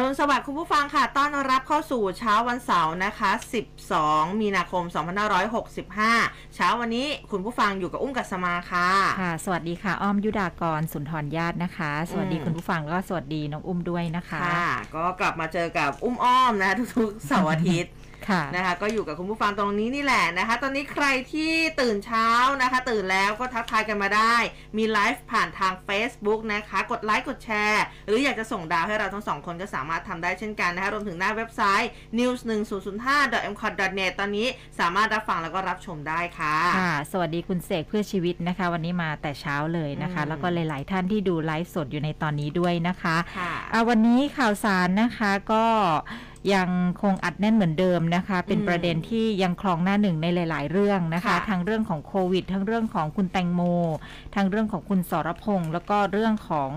รุณสวัสดิ์คุณผู้ฟังค่ะ ต้อนรับเข้าสู่เช้าวันเสาร์นะคะ 12 มีนาคม 2565 เช้าวันนี้คุณผู้ฟังอยู่กับอุ้มกัสมาค่ะค่ะ สวัสดีค่ะ อ้อมยุดากรสุนทรญาตินะคะ สวัสดีคุณผู้ฟังแล้วก็สวัสดีน้องอุ้มด้วยนะคะ ค่ะ ก็กลับมาเจอกับอุ้มอ้อมนะทุกๆเสาร์อาทิตย์ค่ะ นะคะก็อยู่กับคุณผู้ฟังตรงนี้นี่แหละนะคะ ตอนนี้ใครที่ตื่นเช้านะคะ ตื่นแล้วก็ทักทายกันมาได้ มีไลฟ์ผ่านทาง Facebook นะคะ กดไลค์กดแชร์ หรืออยากจะส่งดาวให้เราทั้งสองคนก็สามารถทำได้เช่นกันนะคะ รวมถึงหน้าเว็บไซต์ news 1 0 0 5 m c o t net ตอนนี้สามารถรับฟังแล้วก็รับชมได้ค่ะค่ะ สวัสดีคุณเสกเพื่อชีวิตนะคะ วันนี้มาแต่เช้าเลยนะคะอืมแล้วก็หลาย ๆ ท่านที่ดูไลฟ์สดอยู่ในตอนนี้ด้วยนะคะค่ะอ่าวันนี้ข่าวสารนะคะก็ ยังคงอัดแน่นเหมือนเดิมนะคะ เป็นอืมประเด็นที่ยังคลองหน้าหนึ่งในหลาย ๆ เรื่องนะคะค่ะทั้งเรื่องของโควิด ทั้งเรื่องของคุณแตงโม ทั้งเรื่องของคุณสรพงษ์แล้วก็เรื่องของ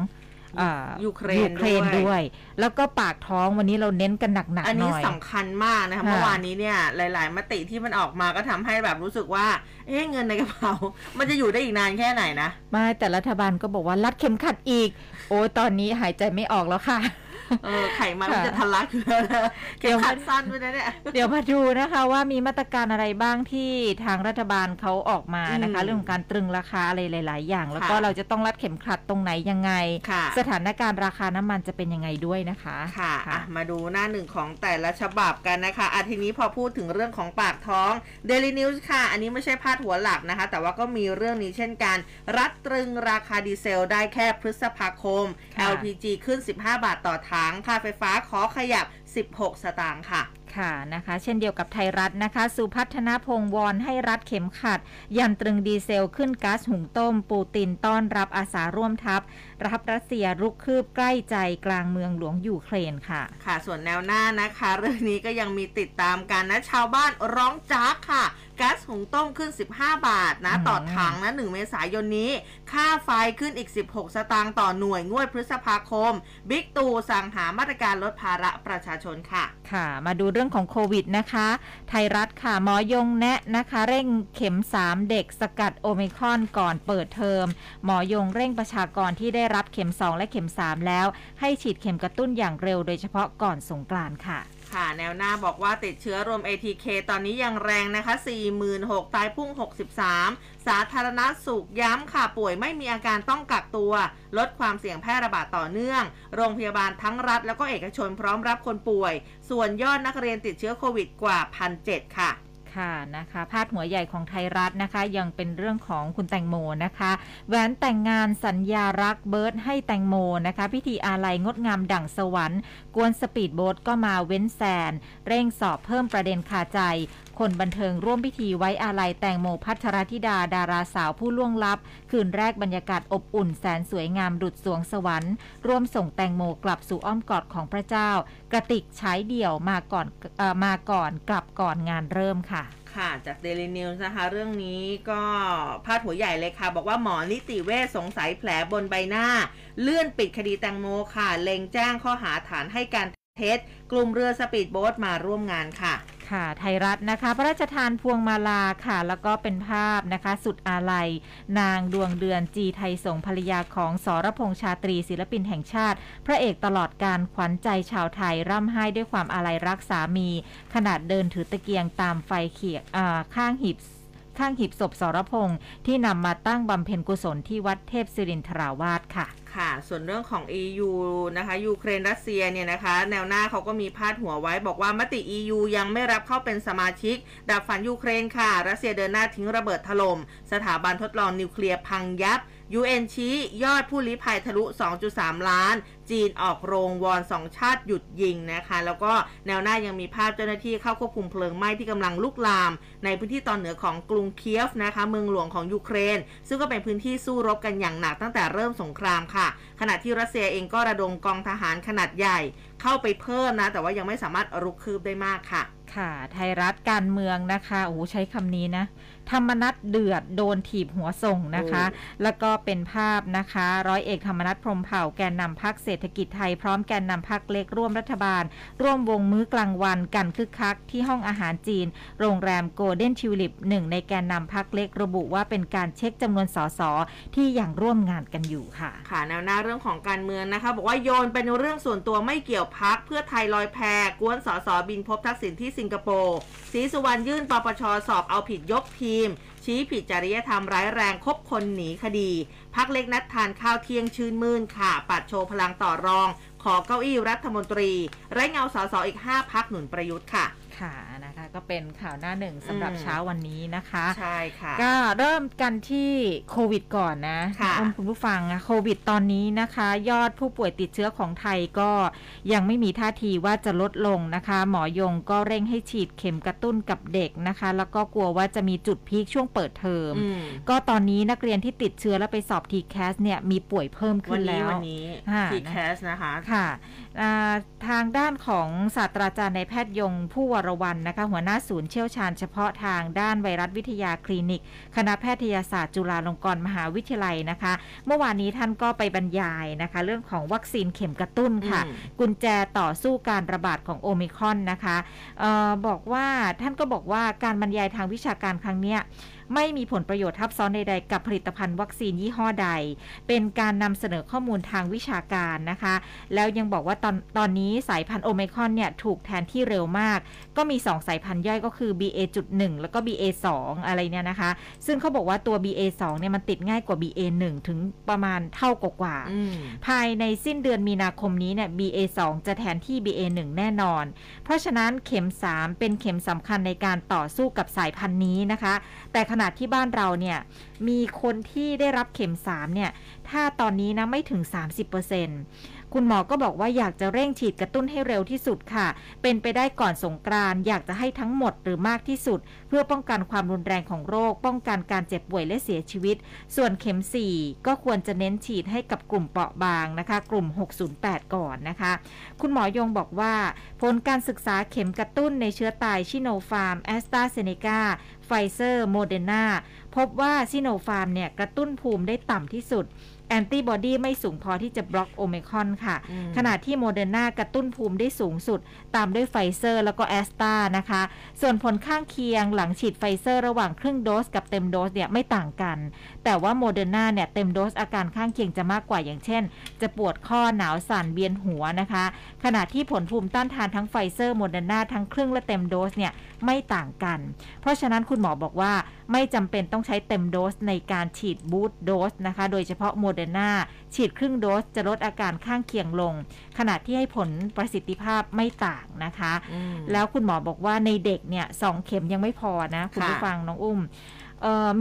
อ่ายูเครนยูเครนด้วยด้วย แล้วก็ปากท้องวันนี้เราเน้นกันหนักๆหอันนี้น่อยสำคัญมากนะคะค่ะเมื่อวานนี้เนี่ยหลาย ๆ มติที่มันออกมาก็ทำให้แบบรู้สึกว่า เอ๊ะเงินในกระเป๋า มันจะอยู่ได้อีกนานแค่ไหนนะ ไม่แต่รัฐบาลก็บอกว่ารัดเข็มขัดอีก โอ้ยตอนนี้หายใจไม่ออกแล้วค่ะ เออไขมันมันค่ะจะทะลักอยู่แล้วนะเดี๋เข็ยวมขัดสั้นไปนะเนี่ย เดี๋ยวมาดูนะคะว่ามีมาตรการอะไรบ้างที่ทางรัฐบาลเขาออกมานะคะอืมเรื่องของการตรึงราคาอะไรหลาย ๆ อย่าง แล้วก็ค่ะเราจะต้องรัดเข็มขัดตรงไหนยังไงค่ะสถานการณ์ราคาน้ำมันจะเป็นยังไงด้วยนะคะค่ะอะมาดูหน้าหนึ่งของแต่ละฉบับกันนะคะอาทีนี้พอพูดถึงเรื่องของปากท้อง Daily News ค่ะ อันนี้ไม่ใช่พาดหัวหลักนะคะ แต่ว่าก็มีเรื่องนี้เช่นกัน รัดตรึงราคาดีเซลได้แค่พฤษภาคมค่ะ LPG ขึ้น 15 บาทต่อถังค่าไฟฟ้าขอขยับ16 สตางค์ค่ะค่ะนะคะเช่นเดียวกับไทยรัฐนะคะ สุพัฒนพงศ์วอนให้รัดเข็มขัด ยันตรึงดีเซลขึ้นก๊าซหุงต้ม ปูตินต้อนรับอาสาร่วมทัพ รับรัสเซียรุกคืบใกล้ใจกลางเมืองหลวงยูเครนค่ะ ค่ะ ส่วนแนวหน้านะคะ เรื่องนี้ก็ยังมีติดตามกันนะ ชาวบ้านร้องจากค่ะก๊าซหุงต้มขึ้น 15 บาทนะอืมต่อถังนะ1เมษายนนี้ ค่าไฟขึ้นอีก 16 สตางค์ต่อหน่วยงวดพฤษภาคม บิ๊กตู่สั่งหามาตรการลดภาระประชาชนค่ะ ค่ะ มาดูเรื่องของโควิดนะคะ ไทยรัฐค่ะหมอยงแนะนะคะ เร่งเข็ม 3 เด็กสกัดโอมิคอนก่อนเปิดเทอม หมอยงเร่งประชากรที่ได้รับเข็ม 2 และเข็ม 3 แล้ว ให้ฉีดเข็มกระตุ้นอย่างเร็วโดยเฉพาะก่อนสงกรานต์ค่ะ ค่ะ แนวหน้าบอกว่าติดเชื้อรวม ATK ตอนนี้ยังแรงนะคะ 46,000ตายพุ่ง 63 สาธารณสุขย้ำค่ะ ป่วยไม่มีอาการต้องกักตัว ลดความเสี่ยงแพร่ระบาดต่อเนื่อง โรงพยาบาลทั้งรัฐแล้วก็เอกชนพร้อมรับคนป่วย ส่วนยอดนักเรียนติดเชื้อโควิดกว่า 1,700 ค่ะ ค่ะนะคะพาดหัวใหญ่ของไทยรัฐนะคะ ยังเป็นเรื่องของคุณแตงโมนะคะ แหวนแต่งงานสัญญารักเบิร์ดให้แตงโมนะคะ พิธีอาลัยงดงามดั่งสวรรค์ ก๊วนสปีดโบ๊ทก็มาเว้นแซน เร่งสอบเพิ่มประเด็นคาใจ คนบันเทิงร่วมพิธีไว้อาลัยแตงโมพัทรธิดาดาราสาวผู้ล่วงลับ คืนแรกบรรยากาศอบอุ่นแสนสวยงามดุจสรวงสวรรค์ร่วมส่งแตงโมกลับสู่อ้อมกอดของพระเจ้า กระติกฉายเดี่ยวมาก่อนออมาก่อนกลับก่อนงานเริ่มค่ะค่ะจาก Daily News นะคะ เรื่องนี้ก็พาดหัวใหญ่เลยค่ะ บอกว่าหมอนิติเวชสงสัยแผลบนใบหน้า เลื่อนปิดคดีแตงโมค่ะ เล็งแจ้งข้อหาฐานให้การเท็จกลุ่มเรือสปีดโบ๊ทมาร่วมงานค่ะ ค่ะ ไทยรัฐนะคะ พระราชทานพวงมาลาค่ะ แล้วก็เป็นภาพนะคะ สุดอาลัย นางดวงเดือนจีไธสงภรรยาของสรพงษ์ชาตรีศิลปินแห่งชาติ พระเอกตลอดกาลขวัญใจชาวไทยร่ำไห้ด้วยความอาลัยรักสามี ขณะเดินถือตะเกียงตามไฟเคียงข้างหีบ ข้างหีบศพสรพงษ์ที่นำมาตั้งบำเพ็ญกุศลที่วัดเทพศิรินทราวาสค่ะ ค่ะ ส่วนเรื่องของ EU นะคะยูเครนรัสเซียเนี่ยนะคะ แนวหน้าเขาก็มีพาดหัวไว้บอกว่ามติ EU ยังไม่รับเข้าเป็นสมาชิก ดับฝันยูเครนค่ะ รัสเซียเดินหน้าทิ้งระเบิดถล่มสถาบันทดลองนิวเคลียร์พังยับ UN ชี้ยอดผู้ลี้ภัยทะลุ 2.3 ล้าน จีนออกโรงวอนสองชาติหยุดยิงนะคะ แล้วก็แนวหน้ายังมีภาพเจ้าหน้าที่เข้าควบคุมเพลิงไหม้ที่กำลังลุกลาม ในพื้นที่ตอนเหนือของกรุงเคียฟนะคะ เมืองหลวงของยูเครน ซึ่งก็เป็นพื้นที่สู้รบกันอย่างหนักตั้งแต่เริ่มสงครามค่ะ ขณะที่รัสเซียเองก็ระดมกองทหารขนาดใหญ่ เข้าไปเพิ่มนะ แต่ว่ายังไม่สามารถรุกคืบได้มากค่ะ ค่ะ ไทยรัฐการเมืองนะคะโอ้โหใช้คำนี้นะ ธรรมนัตเดือดโดนถีบหัวส่งนะคะโอ้แล้วก็เป็นภาพนะคะ ร้อยเอกธรรมนัฐพรหมเผ่าแกนนำพักเศรษฐกิจไทยพร้อมแกนนำพักเล็กร่วมรัฐบาล ร่วมวงมื้อกลางวันกันคึกคักที่ห้องอาหารจีน โรงแรมโกลเด้นทิวลิปหนึ่งในแกนนำพักเล็กระบุว่าเป็นการเช็คจำนวนสสที่ยังร่วมงานกันอยู่ค่ะ ค่ะแนวหน้าเรื่องของการเมืองนะคะ บอกว่าโยนเป็นเรื่องส่วนตัวไม่เกี่ยวพักเพื่อไทยลอยแพกวนสสบินพบทักษิณที่สิงคโปร์ศรีสุวรรณยื่นปปชสอบเอาผิดยกทีม ชี้ผิดจริยธรรมร้ายแรงคบคนหนีคดี พักเล็กนัดทานข้าวเที่ยงชื่นมื่นค่ะ ปัดโชว์พลังต่อรอง ขอเก้าอี้รัฐมนตรี ไร้เงาสสอีก 5 พักหนุนประยุทธ์ค่ะค่ะ ก็เป็นข่าวหน้าหนึ่งสำหรับอืมเช้าวันนี้นะคะ ใช่ค่ะ ก็เริ่มกันที่โควิดก่อนนะค่ะณคุณผู้ฟังอะโควิดตอนนี้นะคะ ยอดผู้ป่วยติดเชื้อของไทยก็ยังไม่มีท่าทีว่าจะลดลงนะคะ หมอยงก็เร่งให้ฉีดเข็มกระตุ้นกับเด็กนะคะ แล้วก็กลัวว่าจะมีจุดพีคช่วงเปิดเทอมอืมก็ตอนนี้นักเรียนที่ติดเชื้อแล้วไปสอบทีแคสเนี่ยมีป่วยเพิ่มขึ้วันนนี้แล้ววันนี้ค่ะทีแคสนะคะค่ะอ่าทางด้านของศาสตราจารย์ในายแพทย์ยงผู้วรวันนะคะหัวหน้าศูนย์เชี่ยวชาญเฉพาะทางด้านไวรัสวิทยาคลินิก คณะแพทยศาสตร์จุฬาลงกรณ์มหาวิทยาลัยนะคะ เมื่อวานนี้ท่านก็ไปบรรยายนะคะ เรื่องของวัคซีนเข็มกระตุ้นค่ะอืมกุญแจต่อสู้การระบาดของโอมิครอนนะคะเออบอกว่าท่านก็บอกว่าการบรรยายทางวิชาการครั้งเนี้ย ไม่มีผลประโยชน์ทับซ้อนใดๆ กับผลิตภัณฑ์วัคซีนยี่ห้อใด เป็นการนำเสนอข้อมูลทางวิชาการนะคะ แล้วยังบอกว่าตอนตอนนี้สายพันธุ์โอไมครอนเนี่ยถูกแทนที่เร็วมาก ก็มี 2 สายพันธุ์ย่อยก็คือ BA.1 แล้วก็ BA2 อะไรเนี่ยนะคะ ซึ่งเขาบอกว่าตัว BA2 เนี่ยมันติดง่ายกว่า BA1 ถึงประมาณเท่ากว่าๆอืมภายในสิ้นเดือนมีนาคมนี้เนี่ย BA2 จะแทนที่ BA1 แน่นอน เพราะฉะนั้นเข็ม 3 เป็นเข็มสำคัญในการต่อสู้กับสายพันธุ์นี้นะคะ แต่ขณะที่บ้านเราเนี่ย มีคนที่ได้รับเข็ม 3 เนี่ย ถ้าตอนนี้นะไม่ถึง 30%คุณหมอก็บอกว่าอยากจะเร่งฉีดกระตุ้นให้เร็วที่สุดค่ะ เป็นไปได้ก่อนสงกรานต์อยากจะให้ทั้งหมดหรือมากที่สุด เพื่อป้องกันความรุนแรงของโรค ป้องกันการเจ็บป่วยและเสียชีวิต ส่วนเข็ม 4 ก็ควรจะเน้นฉีดให้กับกลุ่มเปราะบางนะคะ กลุ่ม 608 ก่อนนะคะ คุณหมอยงบอกว่า ผลการศึกษาเข็มกระตุ้นในเชื้อตายซิโนฟาร์มแอสตราเซเนกา ไฟเซอร์ โมเดอร์นาพบว่าซิโนฟาร์มเนี่ยกระตุ้นภูมิได้ต่ำที่สุด แอนติบอดีไม่สูงพอที่จะบล็อกโอมิครอนค่ะอืมขณะที่โมเดอร์นากระตุ้นภูมิได้สูงสุด ตามด้วยไฟเซอร์แล้วก็แอสตรานะคะ ส่วนผลข้างเคียงหลังฉีดไฟเซอร์ระหว่างครึ่งโดสกับเต็มโดสเนี่ยไม่ต่างกัน แต่ว่าโมเดอร์นาเนี่ยเต็มโดสอาการข้างเคียงจะมากกว่าอย่างเช่น จะปวดข้อหนาวสั่นเวียนหัวนะคะ ขณะที่ผลภูมิต้านทานทั้งไฟเซอร์โมเดอร์นาทั้งครึ่งและเต็มโดสเนี่ยไม่ต่างกัน เพราะฉะนั้นคุณหมอบอกว่าไม่จำเป็นต้องใช้เต็มโดสในการฉีด boost dose นะคะ โดยเฉพาะโมเดอร์นาฉีดครึ่งโดสจะลดอาการข้างเคียงลง ขณะที่ให้ผลประสิทธิภาพไม่ต่างนะคะอืมแล้วคุณหมอบอกว่าในเด็กเนี่ยสองเข็มยังไม่พอนะ คุณผู้ค่ะฟังน้องอุ้มเอ่อ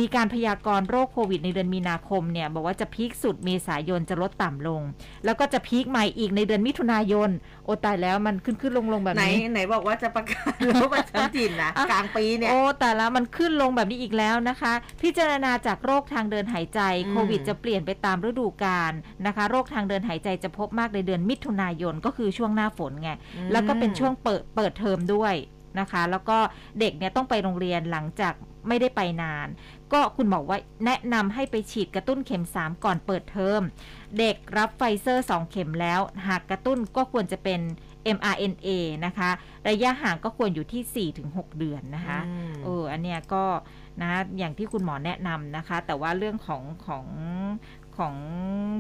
มีการพยากรณ์โรคโควิดในเดือนมีนาคมเนี่ยบอกว่าจะ peak สุดเมษายนจะลดต่ำลง แล้วก็จะ peak ใหม่อีกในเดือนมิถุนายน โอ้ตายแล้วมันขึ้นขึ้นลงลงแบบไหนนี้ไหนบอกว่าจะประกาศโรคประจำถิ่นนะอะกลางปีเนี่ยโอ้แต่ละมันขึ้นลงแบบนี้อีกแล้วนะคะ พิจารณาจากโรคทางเดินหายใจอืมโควิดจะเปลี่ยนไปตามฤดูกาลนะคะ โรคทางเดินหายใจจะพบมากในเดือนมิถุนายนก็คือช่วงหน้าฝนไงแล้วก็เป็นช่วงเปิดเปิดเทอมด้วยนะคะ แล้วก็เด็กเนี่ยต้องไปโรงเรียนหลังจาก ไม่ได้ไปนาน ก็คุณบอกว่าแนะนำให้ไปฉีดกระตุ้นเข็ม 3 ก่อนเปิดเทอม เด็กรับไฟเซอร์ 2 เข็มแล้ว หากกระตุ้นก็ควรจะเป็น mRNA นะคะ ระยะห่างก็ควรอยู่ที่ 4-6 เดือนนะคะอืมเอออันเนี้ยก็นะอย่างที่คุณหมอแนะนำนะคะ แต่ว่าเรื่องของของ ของ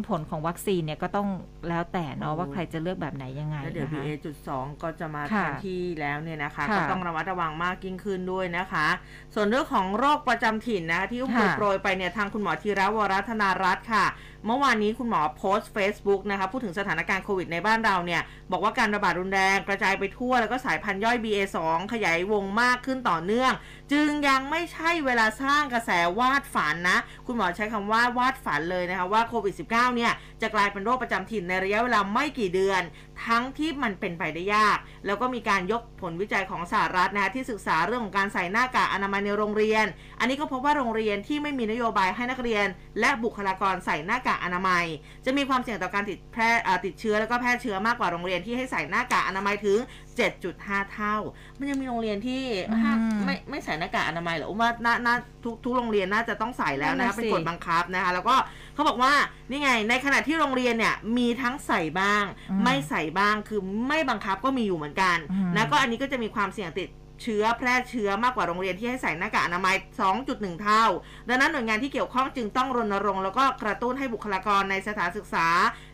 ผลของวัคซีนเนี่ยก็ต้องแล้วแต่เนาะโอ้ว่าใครจะเลือกแบบไหนยังไงแล้วเดี๋ยวนะคะ BA.2 ก็จะมาแทค่ะนที่แล้วเนี่ยนะคะค่ะก็ต้องระมัดระวังมากยิ่งขึ้นด้วยนะคะ ส่วนเรื่องของโรคประจำถิ่นนะคะที่อุ้มค่ะโปรยไปเนี่ยทางคุณหมอธีระวรัธนารัตน์ค่ะเมื่อวานนี้คุณหมอโพสต์ Facebook นะคะพูดถึงสถานการณ์โควิดในบ้านเราเนี่ย บอกว่าการระบาดรุนแรงกระจายไปทั่วแล้วก็สายพันธุ์ย่อย BA2 ขยายวงมากขึ้นต่อเนื่อง จึงยังไม่ใช่เวลาสร้างกระแสวาดฝันนะ คุณหมอใช้คำว่าวาดฝันเลยนะคะว่าโควิด -19 เนี่ยจะกลายเป็นโรคประจำถิ่นในระยะเวลาไม่กี่เดือน ทั้งที่มันเป็นไปได้ยาก แล้วก็มีการยกผลวิจัยของสหรัฐนะคะที่ศึกษาเรื่องของการใส่หน้ากากอนามัยในโรงเรียน อันนี้ก็พบว่าโรงเรียนที่ไม่มีนโยบายให้นักเรียน และบุคลากรใส่หน้ากากอนามัย จะมีความเสี่ยงต่อการติดแพร่ติดเชื้อแล้วก็แพร่เชื้อมากกว่าโรงเรียนที่ให้ใส่หน้ากากอนามัยถึง 7.5 เท่า มันยังมีโรงเรียนที่ห้ามอืมไม่ไม่ใส่หน้ากากอนามัยเหรอว่าน่าน่าทุกทุกโรงเรียนน่าจะต้องใส่แล้วนั่นะนคะน่ะเป็นสิกฎบังคับนะคะ แล้วก็เขาบอกว่านี่ไงในขณะที่โรงเรียนเนี่ยมีทั้งใส่บ้างอืมไม่ใส่บ้างคือไม่บังคับก็มีอยู่เหมือนกันอืมนะก็อันนี้ก็จะมีความเสี่ยงติด เชื้อแพร่เชื้อมากกว่าโรงเรียนที่ให้ใส่หน้ากากอนามัย 2.1 เท่า ดังนั้นหน่วยงานที่เกี่ยวข้องจึงต้องรณรงค์แล้วก็กระตุ้นให้บุคลากรในสถานศึกษา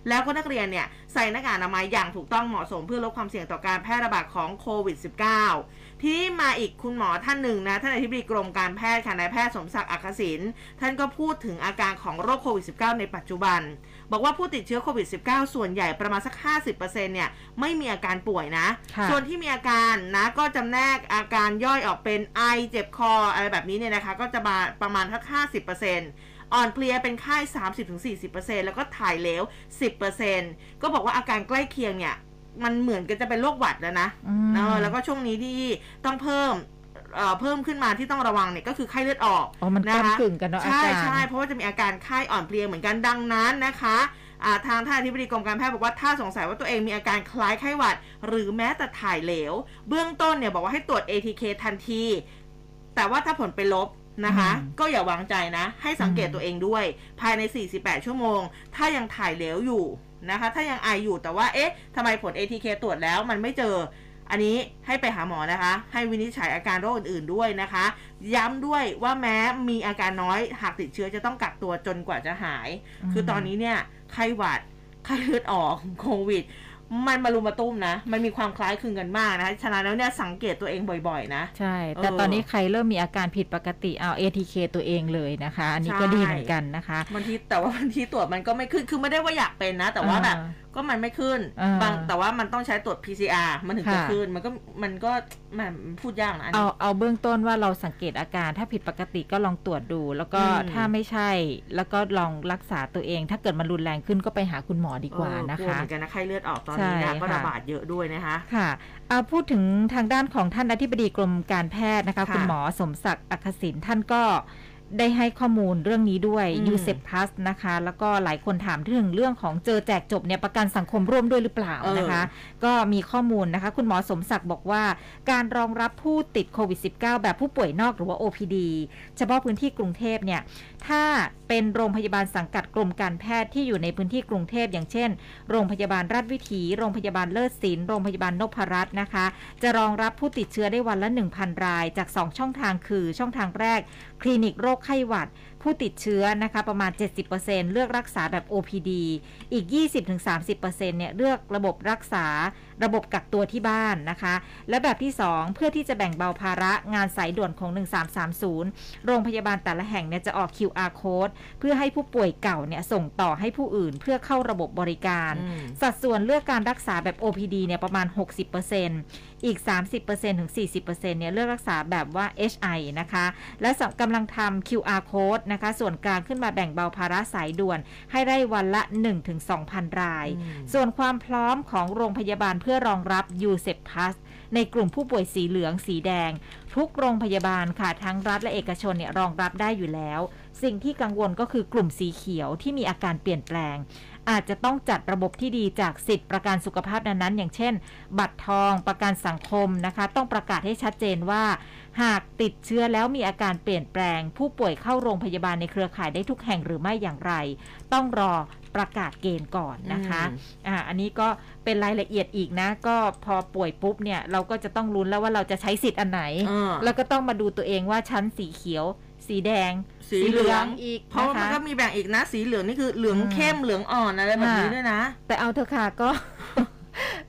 แล้วก็นักเรียนเนี่ยใส่หน้ากากอนามัยอย่างถูกต้องเหมาะสมเพื่อลดความเสี่ยงต่อการแพร่ระบาดของโควิด -19 ที่มาอีกคุณหมอท่านหนึ่งนะท่านอธิบดีกรมการแพทย์ค่ะนายแพทย์สมศักดิ์อักษิณท่านก็พูดถึงอาการของโรคโควิด -19 ในปัจจุบัน บอกว่าผู้ติดเชื้อโควิด -19 ส่วนใหญ่ประมาณสัก 50%เนี่ยไม่มีอาการป่วยนะ ค่ะส่วนที่มีอาการนะก็จำแนกอาการย่อยออกเป็นไอเจ็บคออะไรแบบนี้เนี่ยนะคะ ก็จะมาประมาณทัก 50%อ่อนเพลียเป็นไข้30-40%แล้วก็ถ่ายเหลว 10%ก็บอกว่าอาการใกล้เคียงเนี่ย มันเหมือนกันจะเป็นโรคหวัดแล้วนะ อืม เออแล้วก็ช่วงนี้ที่ต้องเพิ่ม เอ่อเพิ่มขึ้นมาที่ต้องระวังเนี่ยก็คือไข้เลือดออกอ๋อมันนะก้ำคะกึ่งกันเนาะอาใช่จารย์ใช่เพราะว่าจะมีอาการไข้อ่อนเพลียเหมือนกันดังนั้นนะคะอ่าทางท่านอธิบดีกรมการแพทย์บอกว่าถ้าสงสัยว่าตัวเองมีอาการคล้ายไข้หวัด หรือแม้แต่ถ่ายเหลว เบื้องต้นเนี่ยบอกว่าให้ตรวจ ATK ทันที แต่ว่าถ้าผลเป็นลบนะคะอืมก็อย่าวางใจนะ ให้สังเกตอืมตัวเองด้วย ภายใน 48 ชั่วโมง ถ้ายังถ่ายเหลวอยู่นะคะ ถ้ายังไออยู่แต่ว่าเอ๊ะทำไมผล ATK ตรวจแล้วมันไม่เจอ อันนี้ให้ไปหาหมอนะคะ ให้วินิจฉัยอาการโรคอื่นๆด้วยนะคะ ย้ำด้วยว่าแม้มีอาการน้อยหากติดเชื้อจะต้องกักตัวจนกว่าจะหายอืมคือตอนนี้เนี่ยไข้หวัดไข้เลือดออกโควิดมันมารุมมาตุ้มนะ มันมีความคล้ายคลึงกันมากนะ ฉะนั้นแล้วเนี่ยสังเกตตัวเองบ่อยๆ นะ ใช่ แต่เออตอนนี้ใครเริ่มมีอาการผิดปกติเอา ATK ตัวเองเลยนะคะ อันนี้ก็ใช่ดีเหมือนกันนะคะบางทีแต่ว่าบางทีตรวจมันก็ไม่ขึ้น คือไม่ได้ว่าอยากเป็นนะ แต่ว่าแบบอ่า ก็มันไม่ขึ้นอ่าบางแต่ว่ามันต้องใช้ตรวจ PCR มันถึงจะค่ะขึ้น มันก็มันก็มันพูดยากนะอันเอานี้เอาเบื้องต้นว่าเราสังเกตอาการ ถ้าผิดปกติก็ลองตรวจดู แล้วก็อืมถ้าไม่ใช่ แล้วก็ลองรักษาตัวเอง ถ้าเกิดมันรุนแรงขึ้นก็ไปหาคุณหมอดีกว่าเออนะกลัวคะเหมือนกันนะไข้เลือดออกตอนนี้ใช่นะก็ค่ะระบาดเยอะด้วยนะคะค่ะเอาพูดถึงทางด้านของท่านอธิบดีกรมการแพทย์นะคะค่ะคุณหมอสมศักดิ์อักษิณท่านก็ ได้ให้ข้อมูลเรื่องนี้ด้วยอืมยูเซปพัสนะคะ แล้วก็หลายคนถามถึงเรื่องของเจอแจกจบเนี่ยประกันสังคมร่วมด้วยหรือเปล่านะคะ ก็มีข้อมูลนะคะ คุณหมอสมศักดิ์บอกว่า การรองรับผู้ติดโควิด -19 แบบผู้ป่วยนอกหรือว่า OPD เฉพาะพื้นที่กรุงเทพเนี่ย ถ้าเป็นโรงพยาบาลสังกัดกรมการแพทย์ที่อยู่ในพื้นที่กรุงเทพอย่างเช่น โรงพยาบาลราชวิถี โรงพยาบาลเลิศศิลป์โรงพยาบาลนพรัตน์นะคะ จะรองรับผู้ติดเชื้อได้วันละ 1,000 ราย จาก 2 ช่องทางคือช่องทางแรก คลินิกโรคไข้หวัด ผู้ติดเชื้อนะคะประมาณ 70%เลือกรักษาแบบ OPD อีก 20-30%เนี่ยเลือกระบบรักษาระบบกักตัวที่บ้านนะคะ และแบบที่ 2 เพื่อที่จะแบ่งเบาภาระงานสายด่วนของ 1330 โรงพยาบาลแต่ละแห่งเนี่ยจะออก QR code เพื่อให้ผู้ป่วยเก่าเนี่ยส่งต่อให้ผู้อื่นเพื่อเข้าระบบบริการอืมสัดส่วนเลือกการรักษาแบบ OPD เนี่ยประมาณ 60% อีก 30%ถึง 40%เนี่ยเลือกรักษาแบบว่า HI นะคะ และสำกำลังทำ QR code นะคะ ส่วนกลางขึ้นมาแบ่งเบาภาระสายด่วน ให้ได้วันละ 1-2,000 รายอืมส่วนความพร้อมของโรงพยาบาลเพื่อรองรับ u s e p p l u s ในกลุ่มผู้ป่วยสีเหลืองสีแดง ทุกโรงพยาบาลค่ะ ทั้งรัฐและเอกชนเนี่ยรองรับได้อยู่แล้ว สิ่งที่กังวลก็คือกลุ่มสีเขียวที่มีอาการเปลี่ยนแปลง อาจจะต้องจัดระบบที่ดีจากสิทธิประกันสุขภาพนั้นๆ อย่างเช่น บัตรทองประกันสังคมนะคะ ต้องประกาศให้ชัดเจนว่า หากติดเชื้อแล้วมีอาการเปลี่ยนแปลง ผู้ป่วยเข้าโรงพยาบาลในเครือข่ายได้ทุกแห่งหรือไม่อย่างไร ต้องรอประกาศเกณฑ์ก่อนนะคะอืมอ่าอันนี้ก็เป็นรายละเอียดอีกนะ ก็พอป่วยปุ๊บเนี่ย เราก็จะต้องลุ้นแล้วว่าเราจะใช้สิทธิ์อันไหนเออแล้วก็ต้องมาดูตัวเองว่าชั้นสีเขียว สีแดง สีเหลืองอีกเพราะว่านะมันคะก็มีแบ่งอีกนะ สีเหลืองนี่คือเหลืองอืมเข้มเหลืองอ่อนอะไรแบบนี้ค่ะด้วยนะ แต่เอาเถอะค่ะก็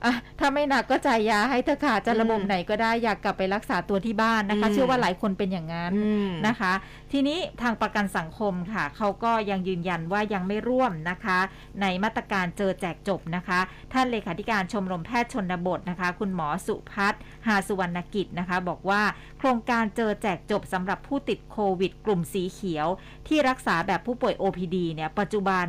อะถ้าไม่หนักก็จ่ายยาให้เถอะค่ะจะระบบอืมไหนก็ได้อยากกลับไปรักษาตัวที่บ้านนะคะอืมเชื่อว่าหลายคนเป็นอย่างนั้นอืมนะคะทีนี้ทางประกันสังคมค่ะเขาก็ยังยืนยันว่ายังไม่ร่วมนะคะ ในมาตรการเจอแจกจบนะคะ ท่านเลขาธิการชมรมแพทย์ชนบทนะคะ คุณหมอสุพัฒน์หาสุวรรณกิจนะคะ บอกว่าโครงการเจอแจกจบสำหรับผู้ติดโควิด กลุ่มสีเขียว ที่รักษาแบบผู้ป่วย OPD เนี่ยปัจจุบัน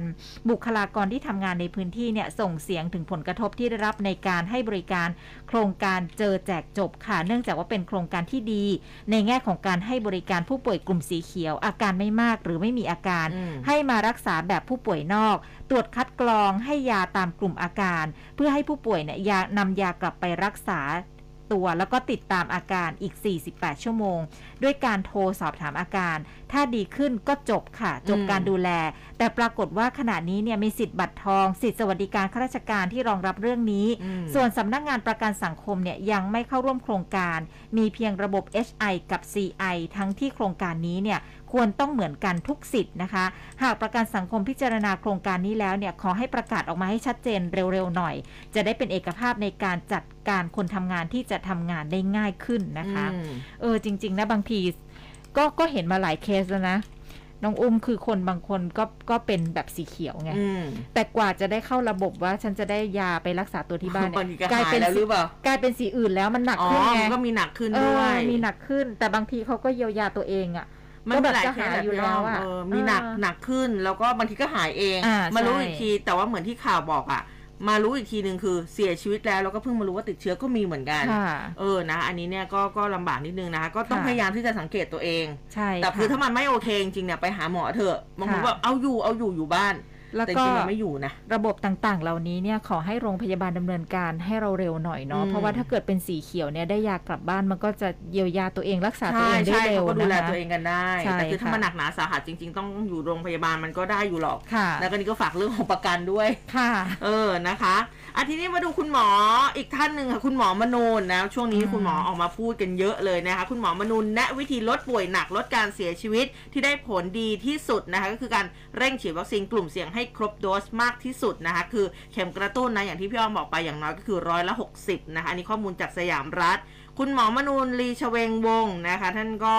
บุคลากรที่ทำงานในพื้นที่เนี่ยส่งเสียงถึงผลกระทบที่ได้รับในการให้บริการ โครงการเจอแจกจบค่ะ เนื่องจากว่าเป็นโครงการที่ดี ในแง่ของการให้บริการผู้ป่วยกลุ่มสีเขียว อาการไม่มากหรือไม่มีอาการอืมให้มารักษาแบบผู้ป่วยนอก ตรวจคัดกรองให้ยาตามกลุ่มอาการ เพื่อให้ผู้ป่วยเนี่ยยานำยากลับไปรักษาตัวแล้วก็ติดตามอาการอีก 48 ชั่วโมง ด้วยการโทรสอบถามอาการถ้าดีขึ้นก็จบค่ะ จบอืมการดูแล แต่ปรากฏว่าขณะนี้เนี่ยมีสิทธิ์บัตรทอง สิทธิสวัสดิการข้าราชการที่รองรับเรื่องนี้อืมส่วนสำนักงานประกันสังคมเนี่ยยังไม่เข้าร่วมโครงการ มีเพียงระบบ HI กับ CI ทั้งที่โครงการนี้เนี่ยควรต้องเหมือนกันทุกสิทธิ์นะคะ หากประกันสังคมพิจารณาโครงการนี้แล้วเนี่ยขอให้ประกาศออกมาให้ชัดเจนเร็วๆหน่อย จะได้เป็นเอกภาพในการจัดการคนทำงานที่จะทำงานได้ง่ายขึ้นนะคะอืมเออจริง ๆ นะบางที ก็ก็เห็นมาหลายเคสแล้วนะ น้องอุ้มคือคนบางคนก็ก็เป็นแบบสีเขียวไง อืม แต่กว่าจะได้เข้าระบบว่าฉันจะได้ยาไปรักษาตัวที่บ้านบางทีเนี่ยก็หายแล้วหรือเปล่ากลายเป็นสีอื่นแล้วมันหนักอ๋อขึ้นไงมันก็มีหนักขึ้นเอด้วอยมีหนักขึ้น แต่บางทีเขาก็เยียวยาตัวเองอะมันก็มีแบบหลายจะเคหาสยอยู่พี่แล้วอะเออมีหนักเออหนักขึ้นแล้วก็บางทีก็หายเองอ่ามารู้ใช่ อีกทีแต่ว่าเหมือนที่ข่าวบอกอะ มารู้อีกทีหนึ่งคือเสียชีวิตแล้วแล้วก็เพิ่งมารู้ว่าติดเชื้อก็มีเหมือนกัน ค่ะ เออนะ อันนี้เนี่ยก็ก็ลำบากนิดนึงนะคะก็ต้องค่ะ พยายามที่จะสังเกตตัวเอง ใช่แต่คือค่ะถ้ามันไม่โอเคจริงๆเนี่ยไปหาหมอเถอะบางคนค่ะ ว่าเอาอยู่เอาอยู่อยู่บ้าน แล้วแต่จก็ริงๆมันไม่อยู่นะระบบต่างๆ เหล่านี้เนี่ยขอให้โรงพยาบาลดำเนินการให้เราเร็วหน่อยเนาะอืมเพราะว่าถ้าเกิดเป็นสีเขียวเนี่ยได้ยากลับบ้านมันก็จะเยียวยาตัวเองรักษาตัวใช่เองได้ใช่เร็วเขาก็ดูนะแลคะตัวเองกันได้ใช่แต่คือถ้าค่ะมันหนักหนาสาหัสจริง ๆ ต้องอยู่โรงพยาบาลมันก็ได้อยู่หรอกค่ะแล้วก็นี่ก็ฝากเรื่องของประกันด้วยค่ะ เออนะคะอะทีนี้มาดูคุณหมออีกท่านหนึ่งค่ะคุณหมอมนูนนะช่วงนี้อืมคุณหมอออกมาพูดกันเยอะเลยนะคะ คุณหมอมนูนแนะวิธีลดป่วยหนักลดการเสียชีวิตที่ได้ผลดีที่สุดนะคะก็คือการเร่งฉีดวัคซีนกลุ่มเสี่ยงให้ครบโดสมากที่สุดนะคะ คือเข็มกระตุ้นนะ อย่างที่พี่อ้อมบอกไปอย่างน้อยก็คือร้อยละ 60 นะคะ อันนี้ข้อมูลจากสยามรัฐ คุณหมอมนูนลีชเวงวงศ์นะคะ ท่านก็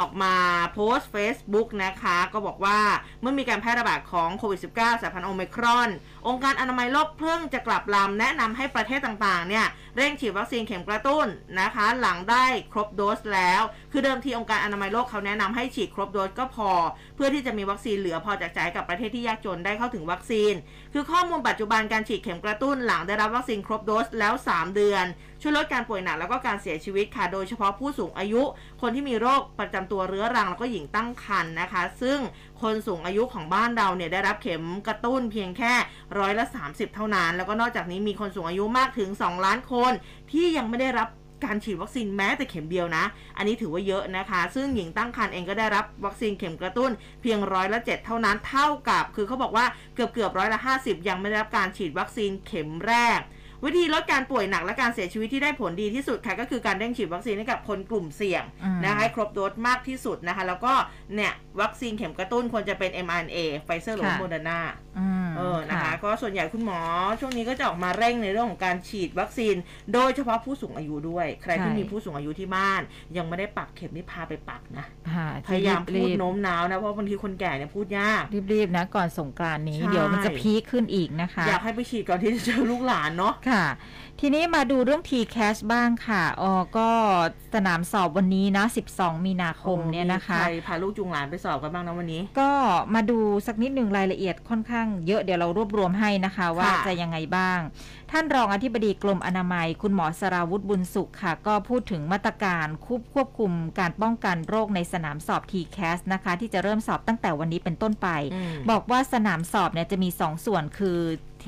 ออกมาโพสต์ Facebook นะคะ ก็บอกว่าเมื่อมีการแพร่ระบาดของโควิด -19 สายพันธุ์โอมครอนองค์การอนามัยโลกเพิ่งจะกลับลำแนะนำให้ประเทศต่างๆเนี่ยเร่งฉีดวัคซีนเข็มกระตุ้นนะคะ หลังได้ครบโดสแล้ว คือเดิมทีองค์การอนามัยโลกเขาแนะนำให้ฉีดครบโดสก็พอ เพื่อที่จะมีวัคซีนเหลือพอแจกจ่ายกับประเทศที่ยากจนได้เข้าถึงวัคซีน คือข้อมูลปัจจุบันการฉีดเข็มกระตุ้นหลังได้รับวัคซีนครบโดสแล้ว 3 เดือน ช่วยลดการป่วยหนักแล้วก็การเสียชีวิตค่ะ โดยเฉพาะผู้สูงอายุ คนที่มีโรคประจำตัวเรื้อรังแล้วก็หญิงตั้งครรภ์นะคะ ซึ่ง คนสูงอายุของบ้านเราเนี่ยได้รับเข็มกระตุ้นเพียงแค่ร้อยละ 30 เท่านั้น แล้วก็นอกจากนี้มีคนสูงอายุมากถึง 2 ล้านคน ที่ยังไม่ได้รับการฉีดวัคซีนแม้แต่เข็มเดียวนะ อันนี้ถือว่าเยอะนะคะ ซึ่งหญิงตั้งครรภ์เองก็ได้รับวัคซีนเข็มกระตุ้นเพียงร้อยละ7เท่านั้น เท่ากับ คือเขาบอกว่าเกือบเกือบร้อยละ50ยังไม่ได้รับการฉีดวัคซีนเข็มแรก วิธีลดการป่วยหนักและการเสียชีวิตที่ได้ผลดีที่สุดค่ะก็คือการเร่งฉีดวัคซีนให้กับคนกลุ่มเสี่ยงอืมนะคะให้ครบโดสมากที่สุดนะคะ แล้วก็เนี่ยวัคซีนเข็มกระตุ้นควรจะเป็น mRNA ไฟเซอร์หรือค่ะโมเดอร์นาอืมเออนะคะก็ส่วนใหญ่คุณหมอ ช่วงนี้ก็จะออกมาเร่งในเรื่องของการฉีดวัคซีน โดยเฉพาะผู้สูงอายุด้วย ใครที่ใช่มีผู้สูงอายุที่บ้าน ยังไม่ได้ปักเข็มนี่พาไปปักนะค่ะพยายามพูดรีบโน้มน้าวนะเพราะบางทีคนแก่เนี่ยพูดยากๆรีบๆนะก่อนสงกรานต์นี้ใช่เดี๋ยวมันจะ peak ขึ้นอีกนะคะ อยากให้ไปฉีดก่อนที่จะเจอลูกหลานเนาะค่ะ ทีนี้มาดูเรื่อง T-Cash บ้างค่ะอ๋อก็สนามสอบวันนี้นะ 12 มีนาคมเนี่ยนะคะใครพาลูกจูงหลานไปสอบกันบ้างนะวันนี้ ก็มาดูสักนิดหนึ่งรายละเอียดค่อนข้างเยอะเดี๋ยวเรารวบรวมให้นะคะว่าค่ะจะยังไงบ้าง ท่านรองอธิบดีกรมอนามัย คุณหมอสราวุธบุญสุขค่ะ ก็พูดถึงมาตรการควบควบคุมการป้องกันโรคในสนามสอบ T-CAS นะคะ ที่จะเริ่มสอบตั้งแต่วันนี้เป็นต้นไปอืมบอกว่าสนามสอบเนี่ยจะมี 2 ส่วนคือ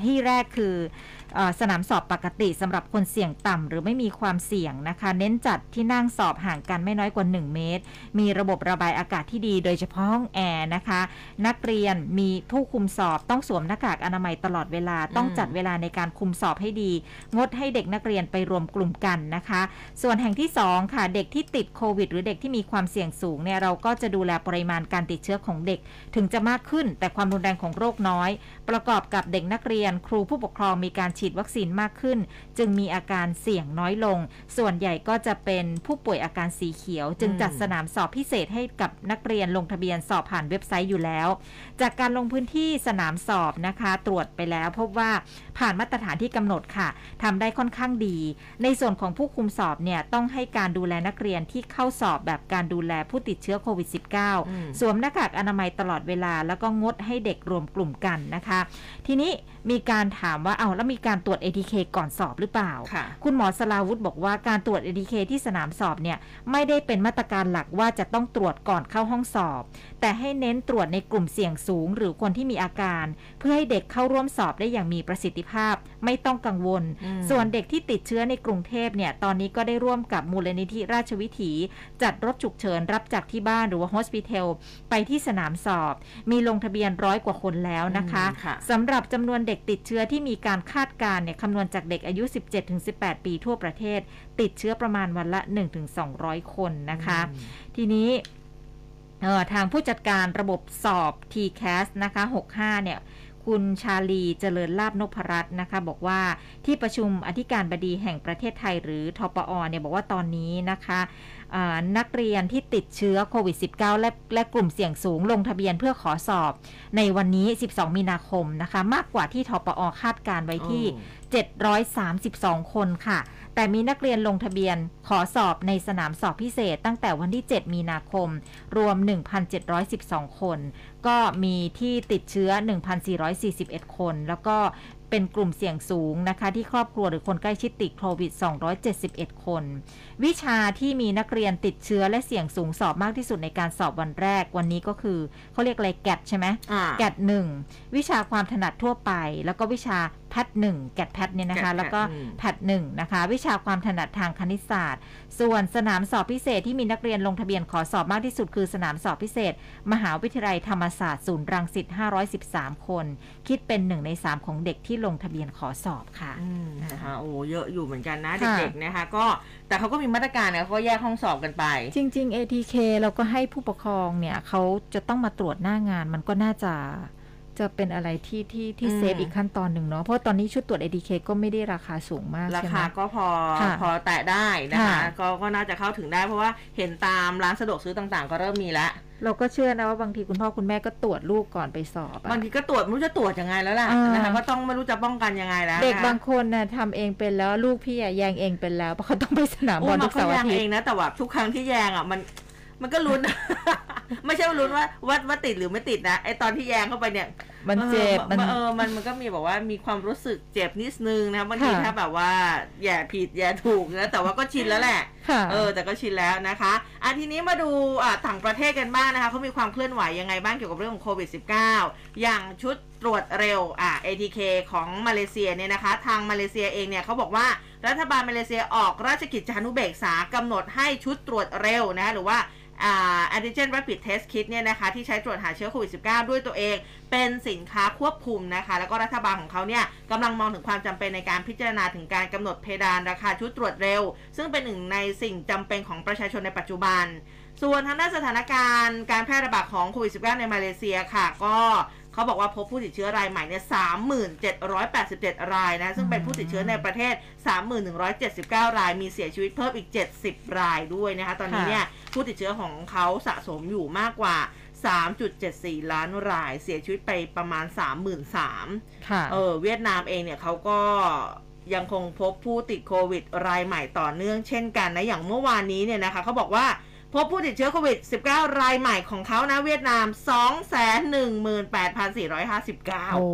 ที่แรกคือเออ สนามสอบปกติสำหรับคนเสี่ยงต่ำหรือไม่มีความเสี่ยงนะคะ เน้นจัดที่นั่งสอบห่างกันไม่น้อยกว่า 1 เมตร มีระบบระบายอากาศที่ดีโดยเฉพาะห้องแอร์นะคะ นักเรียนมีผู้คุมสอบต้องสวมหน้ากากอนามัยตลอดเวลาต้องจัดเวลาในการคุมสอบให้ดี งดให้เด็กนักเรียนไปรวมกลุ่มกันนะคะ ส่วนแห่งที่ 2 ค่ะ เด็กที่ติดโควิด หรือเด็กที่มีความเสี่ยงสูงเนี่ยเราก็จะดูแลปริมาณการติดเชื้อของเด็ก ถึงจะมากขึ้นแต่ความรุนแรงของโรคน้อยประกอบกับเด็กนักเรียน ครูผู้ปกครองมีการฉีดวัคซีนมากขึ้น จึงมีอาการเสี่ยงน้อยลง ส่วนใหญ่ก็จะเป็นผู้ป่วยอาการสีเขียว จึงจัดอืมสนามสอบพิเศษให้กับนักเรียนลงทะเบียนสอบผ่านเว็บไซต์อยู่แล้ว จากการลงพื้นที่สนามสอบนะคะ ตรวจไปแล้ว พบว่าผ่านมาตรฐานที่กำหนดค่ะทำได้ค่อนข้างดี ในส่วนของผู้คุมสอบเนี่ยต้องให้การดูแลนักเรียนที่เข้าสอบแบบการดูแลผู้ติดเชื้อโควิดอืม -19 สวมหน้ากากอนามัยตลอดเวลาแล้วก็งดให้เด็กรวมกลุ่มกันนะคะทีนี้มีการถามว่าเอาแล้วมีการตรวจ ATK ก่อนสอบหรือเปล่าค่ะคุณหมอสลาวุธบอกว่าการตรวจ ATK ที่สนามสอบเนี่ยไม่ได้เป็นมาตรการหลักว่าจะต้องตรวจก่อนเข้าห้องสอบ แต่ให้เน้นตรวจในกลุ่มเสี่ยงสูง หรือคนที่มีอาการ เพื่อให้เด็กเข้าร่วมสอบได้อย่างมีประสิทธิภาพ ไม่ต้องกังวลอืมส่วนเด็กที่ติดเชื้อในกรุงเทพเนี่ยตอนนี้ก็ได้ร่วมกับมูลนิธิราชวิถี จัดรถฉุกเฉินรับจากที่บ้านหรือว่า hospital ไปที่สนามสอบ มีลงทะเบียนร้อยกว่าคนแล้วนะคะอืมค่ะสำหรับจำนวนเด็กติดเชื้อที่มีการคาดการณ์เนี่ยคำนวณจากเด็กอายุ 17-18 ปีทั่วประเทศ ติดเชื้อประมาณวันละ 1-200 คนนะคะ ทีนี้เอ่อทางผู้จัดการระบบสอบ TCAS นะคะ 65 เนี่ยคุณชาลีเจริญลาบนพรัตน์นะคะ บอกว่าที่ประชุมอธิการบดีแห่งประเทศไทยหรือทปอเนี่ยบอกว่าตอนนี้นะคะอ่า นักเรียนที่ติดเชื้อโควิด -19 และและกลุ่มเสี่ยงสูงลงทะเบียนเพื่อขอสอบ ในวันนี้ 12 มีนาคมนะคะ มากกว่าที่ทปอคาดการไว้ที่ 732 คนค่ะ แต่มีนักเรียนลงทะเบียนขอสอบในสนามสอบพิเศษ ตั้งแต่วันที่ 7 มีนาคม รวม 1,712 คน ก็มีที่ติดเชื้อ 1,441 คน แล้วก็ เป็นกลุ่มเสี่ยงสูงนะคะ ที่ครอบครัวหรือคนใกล้ชิดติดโควิด 271 คน วิชาที่มีนักเรียนติดเชื้อและเสี่ยงสูงสอบมากที่สุดในการสอบวันแรกวันนี้ก็คือเขาเรียกอะไรแกดใช่ไหมอ่าแกดหนึ่งวิชาความถนัดทั่วไป แล้วก็วิชาแพทหนึ่งแกดแพทเนี่ยนะคะ GAT แล้วก็อืมแพทหนึ่งนะคะ วิชาความถนัดทางคณิตศาสตร์ ส่วนสนามสอบพิเศษที่มีนักเรียนลงทะเบียนขอสอบมากที่สุดคือสนามสอบพิเศษ มหาวิทยาลัยธรรมศาสตร์ศูนย์รังสิต513 คน คิดเป็นหนึ่งใน3ของเด็กที่ลงทะเบียนขอสอบค่ะอืมนะคะโอ้เยอะอยู่เหมือนกันนะค่ะเด็กๆนะคะ ก็แต่เขาก็มีมาตรการนะเขาก็แยกห้องสอบกันไป จริง ๆ ATK เราก็ให้ผู้ปกครองเนี่ยเขาจะต้องมาตรวจหน้างานมันก็น่าจะ จะเป็นอะไรที่ที่ที่อืมเซฟอีกขั้นตอนหนึ่งเนาะเพราะตอนนี้ชุดตรวจ ATK ก็ไม่ได้ราคาสูงมากราใช่ไหมคาก็พอค่ะพอแตะได้นะคะค่ะก็ก็น่าจะเข้าถึงได้เพราะว่าเห็นตามร้านสะดวกซื้อต่างๆ ก็เริ่มมีแล้วเราก็เชื่อนะว่าบางทีคุณพ่อคุณแม่ก็ตรวจลูกก่อนไปสอบอะบางทีก็ตรวจไม่รู้จะตรวจยังไงแล้วล่ะอ่านนะคะก็ต้องไม่รู้จะป้องกันยังไงแล้ว เด็กนะคะบางคนน่ะทำเองเป็นแล้วลูกพี่อะแยงเองเป็นแล้วเพราะเขาต้องไปสนามบโอ้อลมาทุกเขาเสาร์แยอางทิตเองย์นะแต่ว่าทุกครั้งที่แยงอะมัน มันก็ลุ้น ไม่ใช่ว่าลุ้นว่าว่าว่าติดหรือไม่ติดนะไอตอนที่แยงเข้าไปเนี่ยมันเจ็บมัมันนเออมันมันก็มีแบบว่ามีความรู้สึกเจ็บนิดนึงนะบางทีค่ะถ้าแบบว่าแย่ผิดแย่ถูกนะแต่ว่าก็ชินแล้วแหละค่ะเออ แต่ก็ชินแล้วนะคะอะทีนี้มาดูอะต่างประเทศกันบ้างนะคะเขามีความเคลื่อนไหวยังไงบ้างเกี่ยวกับเรื่องของโควิด -19 อย่างชุดตรวจเร็วอะ ATK ของมาเลเซียเนี่ยนะคะ ทางมาเลเซียเองเนี่ยเขาบอกว่ารัฐบาลมาเลเซียออกราชกิจจานุเบกษากำหนดให้ชุดตรวจเร็วนะหรือว่าแอนติเจน Rapid test kit เนี่ยนะคะที่ใช้ตรวจหาเชื้อโควิด -19 ด้วยตัวเอง เป็นสินค้าควบคุมนะคะ แล้วก็รัฐบาลของเขาเนี่ยกำลังมองถึงความจำเป็นในการพิจารณาถึงการกำหนดเพดานราคาชุดตรวจเร็ว ซึ่งเป็นหนึ่งในสิ่งจำเป็นของประชาชนในปัจจุบัน ส่วนทางด้านสถานการณ์การแพร่ระบาดของโควิด -19 ในมาเลเซียค่ะก็ เขาบอกว่าพบผู้ติดเชื้อรายใหม่เนี่ย3787รายนะ ซึ่งเป็นผู้ติดเชื้อในประเทศ3179ราย มีเสียชีวิตเพิ่มอีก70รายด้วยนะคะ ตอนนี้เนี่ยผู้ติดเชื้อของเขาสะสมอยู่มากกว่า 3.74 ล้านราย เสียชีวิตไปประมาณ 33,000ค่ะเออเวียดนามเองเนี่ยเขาก็ยังคงพบผู้ติดโควิดรายใหม่ต่อเนื่องเช่นกันนะ อย่างเมื่อวานนี้เนี่ยนะคะเขาบอกว่า พบผู้ติดเชื้อโควิด -19 รายใหม่ของเขานะเวียดนาม 218,459โอ้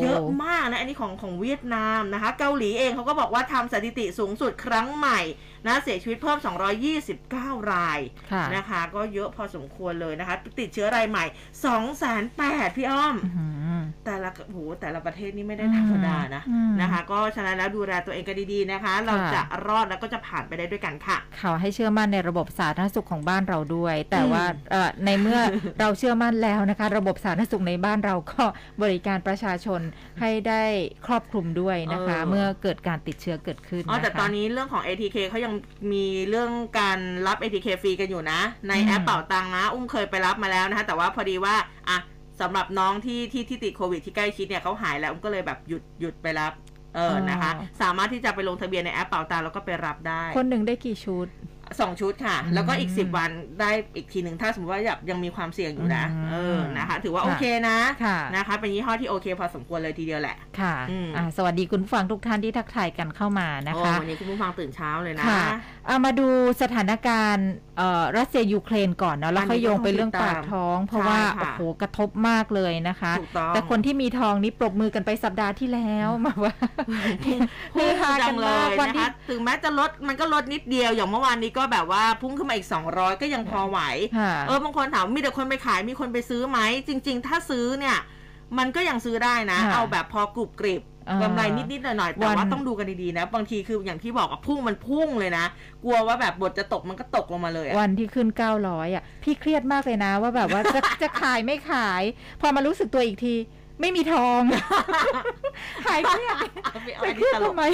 เยอะมากนะ อันนี้ของของเวียดนามนะคะ เกาหลีเองเขาก็บอกว่าทำสถิติสูงสุดครั้งใหม่ นะเสียชีวิตเพิ่ม 229 รายค่ะนะคะ ก็เยอะพอสมควรเลยนะคะ ติดเชื้อรายใหม่208,000พี่อ้อมอื้อหือแต่ละโหแต่ละประเทศนี่ไม่ได้ธรรมดานะอืมนะคะ ก็ฉะนั้นแล้วดูแลตัวเองกันดีๆนะคะ เราค่ะจะรอดแล้วก็จะผ่านไปได้ด้วยกันค่ะขอให้เชื่อมั่นในระบบสาธารณสุขของบ้านเราด้วย แต่อืมว่าเอ่อในเมื่อเราเชื่อมั่นแล้วนะคะ ระบบสาธารณสุขในบ้านเราก็บริการประชาชนให้ได้ครอบคลุมด้วยนะคะ เมื่อเกิดการติดเชื้อเกิดขึ้นอ๋อแต่นะคะตอนนี้เรื่องของ ATK เขายังมีเรื่องการรับ ATK ฟรีกันอยู่นะ ในอืมแอปเป่าตังนะ อุ้มเคยไปรับมาแล้วนะคะแต่ว่าพอดีว่าอะสำหรับน้องที่ที่ที่ติดโควิดที่ใกล้ชิดเนี่ยเขาหายแล้วอุ้มก็เลยแบบหยุดหยุดไปรับเออนะคะ สามารถที่จะไปลงทะเบียนในแอปเป่าตังแล้วก็ไปรับได้ คนหนึ่งได้กี่ชุด สองชุดค่ะอืมแล้วก็อีกสิบวันได้อีกทีหนึ่งถ้าสมมติว่าแบบยังมีความเสี่ยงอยู่นะอืมเออนะคะ ถือว่าค่ะโอเคนะค่ะนะคะ เป็นยี่ห้อที่โอเค พอสมควรเลยทีเดียวแหละค่ะอืมอ่าสวัสดีคุณผู้ฟังทุกท่านที่ทักทายกันเข้ามานะโอ้คะวันนี้คุณผู้ฟังตื่นเช้าเลยนะค่ะเอามาดูสถานการณ์เอ่อรัสเซียยูเครนก่อนเนาะแล้วอันนี้ค่อยโยงไปก็ต้องเรื่องติดตามปากท้อง เพราะว่าใช่ค่ะโอ้โหกระทบมากเลยนะคะถูกต้องแต่คนที่มีทองนี่ปรบมือกันไปสัปดาห์ที่แล้วมาว่าพุ่งฮาจักังนเลมากยวันนะที่คะถึงแม้จะลดมันก็ลดนิดเดียวอย่างเมื่อวานนี้ก็แบบว่าพุ่งขึ้นมาอีก 200 ก็ยังพอไหวค่ะเออบางคนถามมีแต่คนไปขายมีคนไปซื้อไหม จริง ๆ ถ้าซื้อเนี่ย มันก็ยังซื้อได้นะค่ะเอาแบบพอกรุบกริบอ่ากำไรนิดๆหน่อยๆแต่วันว่าต้องดูกันดีๆนะ บางทีคืออย่างที่บอกอะพุ่งมันพุ่งเลยนะ กลัวว่าแบบบทจะตกมันก็ตกลงมาเลยอะวันที่ขึ้น 900อะพี่เครียดมากเลยนะ ว่าแบบว่าจะจะขายไม่ขาย พอมารู้สึกตัวอีกที ไม่มีทองหายเครียดเอาไปเอาไปอันเคนี้รียดตลกทำไม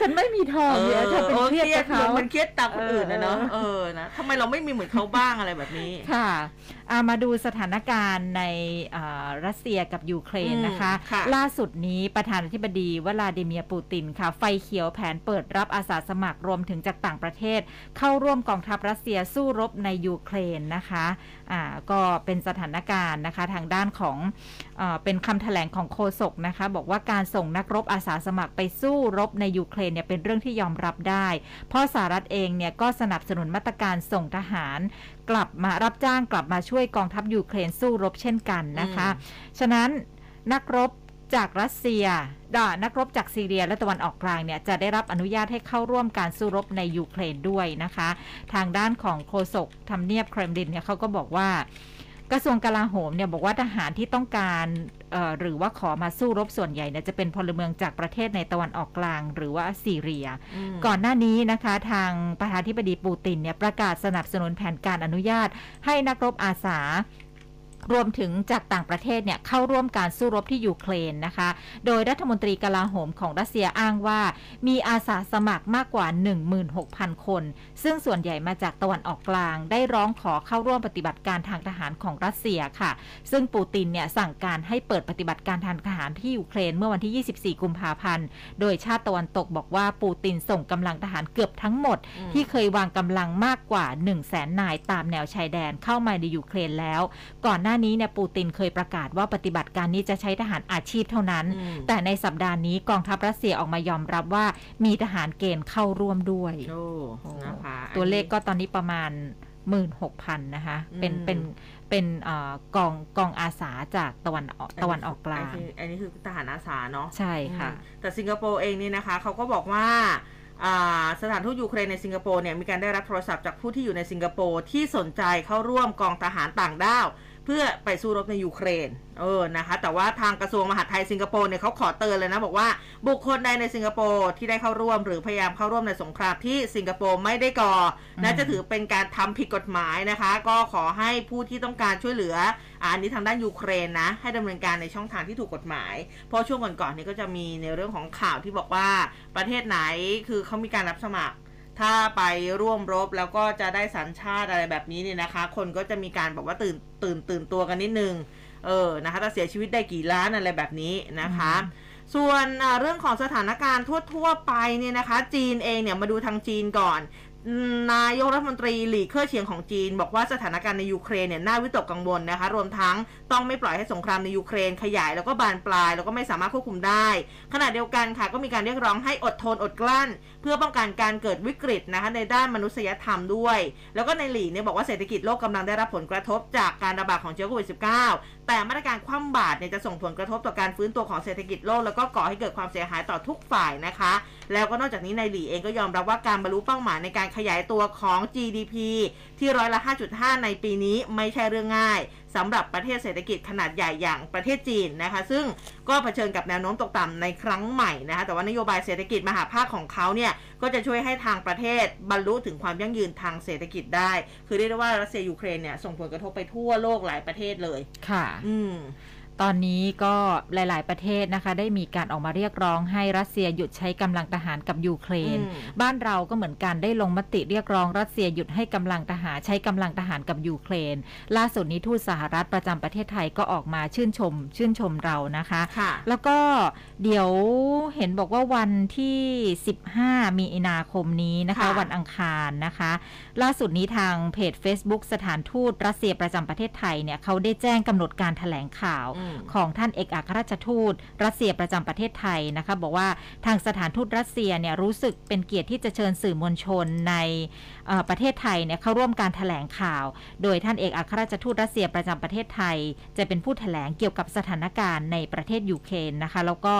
ฉันไม่มีทองเยอะเธอเป็นโเครียดกับเขามันเครียดตามคนอื่นนะเนาะเออเออนะทำไมเราไม่มีเหมือนเขาบ้างอะไรแบบนี้ค่ะอ่ามาดูสถานการณ์ในอ่ารัสเซียกับยูเครนนะคะอืมค่ะล่าสุดนี้ประธานาธิบดีวลาดิเมียร์ปูตินค่ะ ไฟเขียวแผนเปิดรับอาสาสมัครรวมถึงจากต่างประเทศ เข้าร่วมกองทัพรัสเซียสู้รบในยูเครนนะคะอ่าก็เป็นสถานการณ์นะคะทางด้านของเออเป็นคำแถลงของโฆษกนะคะ บอกว่าการส่งนักรบอาสาสมัครไปสู้รบในยูเครนเนี่ยเป็นเรื่องที่ยอมรับได้ เพราะสหรัฐเองเนี่ยก็สนับสนุนมาตรการส่งทหาร กลับมารับจ้างกลับมาช่วยกองทัพยูเครนสู้รบเช่นกันนะคะ ฉะนั้นนักรบจากรัสเซียอ่านักรบจากซีเรียและตะวันออกกลางเนี่ยจะได้รับอนุญาตให้เข้าร่วมการสู้รบในยูเครนด้วยนะคะ ทางด้านของโฆษกทำเนียบเครมลินเนี่ยเขาก็บอกว่า กระทรวงกลาโหมเนี่ยบอกว่าทหารที่ต้องการเอ่อหรือว่าขอมาสู้รบส่วนใหญ่เนี่ยจะเป็นพลเมืองจากประเทศในตะวันออกกลาง หรือว่าซีเรียมก่อนหน้านี้นะคะ ทางประธานาธิบดีปูตินเนี่ยประกาศสนับสนุนแผนการอนุญาตให้นักรบอาสา รวมถึงจากต่างประเทศเนี่ยเข้าร่วมการสู้รบที่ยูเครนนะคะ โดยรัฐมนตรีกลาโหมของรัสเซียอ้างว่า มีอาสาสมัครมากกว่า 16,000 คน ซึ่งส่วนใหญ่มาจากตะวันออกกลาง ได้ร้องขอเข้าร่วมปฏิบัติการทางทหารของรัสเซียค่ะ ซึ่งปูตินเนี่ยสั่งการให้เปิดปฏิบัติการทางทหารที่ยูเครนเมื่อวันที่ 24 กุมภาพันธ์ โดยชาติตะวันตกบอกว่าปูตินส่งกำลังทหารเกือบทั้งหมดอืมที่เคยวางกำลังมากกว่า 1 0 0 0 0แสนนายตามแนวชายแดนเข้ามาในยูเครนแล้ว ก่อนหน้านี้เนี่ยปูตินเคยประกาศว่าปฏิบัติการนี้จะใช้ทหารอาชีพเท่านั้นอืมแต่ในสัปดาห์นี้กองทัพรัสเซียออกมายอมรับว่ามีทหารเกณฑ์เข้าร่วมด้วยโอ้นะคะตัวเลขก็ตอนนี้ประมาณ16,000นะคะเป็นอืมเป็นเป็นเอ่อกองกองอาสาจากตะวันออกตะวันออกกลางอันนี้อันนี้คือทหารอาสาเนาะใช่ค่ะอืมแต่สิงคโปร์เองนี่นะคะเขาก็บอกว่าอ่าสถานทูตยูเครนในสิงคโปร์เนี่ยมีการได้รับโทรศัพท์จากผู้ที่อยู่ในสิงคโปร์ที่สนใจเข้าร่วมกองทหารต่างด้าว เพื่อไปสู้รบในยูเครน เออ นะคะ แต่ว่าทางกระทรวงมหาดไทยสิงคโปร์เนี่ยเขาขอเตือนเลยนะ บอกว่าบุคคลใดในสิงคโปร์ที่ได้เข้าร่วม หรือพยายามเข้าร่วมในสงครามที่สิงคโปร์ไม่ได้ก่ออมนะจะถือเป็นการทำผิดกฎหมายนะคะ ก็ขอให้ผู้ที่ต้องการช่วยเหลืออะอันนี้ทางด้านยูเครนนะ ให้ดำเนินการในช่องทางที่ถูกกฎหมาย เพราะช่วงก่อนๆนี้ก็จะมีในเรื่องของข่าวที่บอกว่าประเทศไหนคือเขามีการรับสมัคร ถ้าไปร่วมรบแล้วก็จะได้สัญชาติอะไรแบบนี้เนี่ยนะคะ คนก็จะมีการบอกว่าตื่นตื่นตื่นตัวกันนิดนึง เออ นะคะถ้าเสียชีวิตได้กี่ล้านอะไรแบบนี้นะคะ ส่วนอ่าเรื่องของสถานการณ์ทั่ว ๆ ไปเนี่ยนะคะ จีนเองเนี่ยมาดูทางจีนก่อนอืม นายกรัฐมนตรีหลีเค่อเฉียงของจีน บอกว่าสถานการณ์ในยูเครนเนี่ยน่าวิตกกังวลนะคะ รวมทั้งต้องไม่ปล่อยให้สงครามในยูเครนขยายแล้วก็บานปลาย แล้วก็ไม่สามารถควบคุมได้ ขณะเดียวกันค่ะก็มีการเรียกร้องให้อดทนอดกลั้น เพื่อป้องกันการเกิดวิกฤตนะคะในด้านมนุษยธรรมด้วย แล้วก็ในหลีเนี่ยบอกว่าเศรษฐกิจโลกกำลังได้รับผลกระทบจากการระบาดของเชื้อโควิด -19 แต่มาตรการคว่ำบาตรเนี่ยจะส่งผลกระทบต่อการฟื้นตัวของเศรษฐกิจโลกแล้วก็ก่อให้เกิดความเสียหายต่อทุกฝ่ายนะคะ แล้วก็นอกจากนี้ในหลีเองก็ยอมรับว่าการบรรลุเป้าหมายในการขยายตัวของ GDP ที่ร้อยละ 5.5 ในปีนี้ไม่ใช่เรื่องง่ายสำหรับประเทศเศรษฐกิจขนาดใหญ่อย่างประเทศจีนนะคะ ซึ่งก็เผชิญกับแนวโน้มตกต่ำในครั้งใหม่นะคะแต่ว่านโยบายเศรษฐกิจมหาภาคของเขาเนี่ยก็จะช่วยให้ทางประเทศบรรลุถึงความยั่งยืนทางเศรษฐกิจได้ คือเรียกได้ว่ารัสเซียยูเครนเนี่ยส่งผลกระทบไปทั่วโลกหลายประเทศเลย ค่ะ อืม ตอนนี้ก็หลาย ๆ ประเทศนะคะ ได้มีการออกมาเรียกร้องให้รัสเซียหยุดใช้กำลังทหารกับยูเครนอืมบ้านเราก็เหมือนกันได้ลงมติเรียกร้องรัสเซียหยุดให้กำลังทหารใช้กำลังทหารกับยูเครน ล่าสุดนี้ทูตสหรัฐประจำประเทศไทยก็ออกมาชื่นชม ชื่นชมเรานะคะค่ะแล้วก็เดี๋ยวเห็นบอกว่าวันที่ 15 มีนาคมนี้นะคะค่ะวันอังคารนะคะ ล่าสุดนี้ทางเพจ Facebook สถานทูตรัสเซียประจำประเทศไทยเนี่ยเขาได้แจ้งกำหนดการถแถลงข่าวอืมของท่านเอกอัครราชทูต รัสเซียประจำประเทศไทยนะคะบอกว่าทางสถานทูตรัสเซียเนี่ยรู้สึกเป็นเกียรติที่จะเชิญสื่อมวลชนในเอ่อประเทศไทยเนี่ยเข้าร่วมการถแถลงข่าว โดยท่านเอกอัครราชทูตรัสเซียประจำประเทศไทย จะเป็นผู้ถแถลงเกี่ยวกับสถานการณ์ในประเทศยูเครนนะคะแล้วก็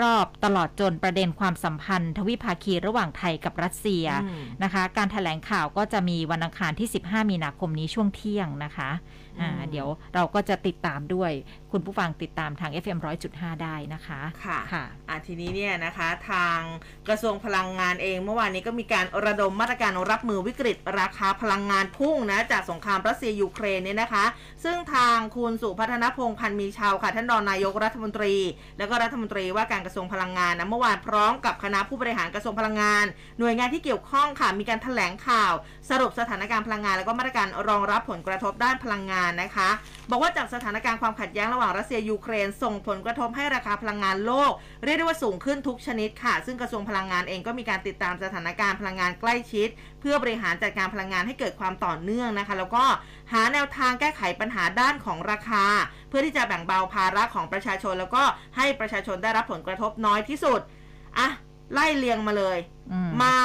รอบๆตลอดจนประเด็นความสัมพันธ์ ทวิภาคีระหว่างไทยกับรัสเซียอืมนะคะ การถแถลงข่าวก็จะมีวันอังคารที่ 15 มีนาคมนี้ช่วงเที่ยงนะคะ อ่าอืมเดี๋ยวเราก็จะติดตามด้วยคุณผู้ฟังติดตามทาง FM 100.5 ได้นะคะค่ะค่ะอะทีนี้เนี่ยนะคะทางกระทรวงพลังงานเอง เมื่อวานนี้ก็มีการระดมมาตรการรับมือวิกฤต ราคาพลังงานพุ่งนะจากสงครามรัสเซียยูเครนเนี่ยนะคะ ซึ่งทางคุณสุพัฒนพงษ์พันธ์มีชาวค่ะท่านรองนายกรัฐมนตรี แล้วก็รัฐมนตรีว่าการกระทรวงพลังงานนะเมื่อวานพร้อมกับคณะผู้บริหารกระทรวงพลังงาน หน่วยงานที่เกี่ยวข้องค่ะมีการแถลงข่าว สรุปสถานการณ์พลังงาน แล้วก็มาตรการรองรับผลกระทบด้านพลังงานนะคะ บอกว่าจากสถานการณ์ความขัดแย้งระหว่างรัสเซียยูเครน ส่งผลกระทบให้ราคาพลังงานโลก เรียกได้ว่าสูงขึ้นทุกชนิดค่ะ ซึ่งกระทรวงพลังงานเองก็มีการติดตามสถานการณ์พลังงานใกล้ชิด เพื่อบริหารจัดการพลังงานให้เกิดความต่อเนื่องนะคะ แล้วก็หาแนวทางแก้ไขปัญหาด้านของราคา เพื่อที่จะแบ่งเบาภาระของประชาชน แล้วก็ให้ประชาชนได้รับผลกระทบน้อยที่สุดอะ ไล่เรียงมาเลยอืมมา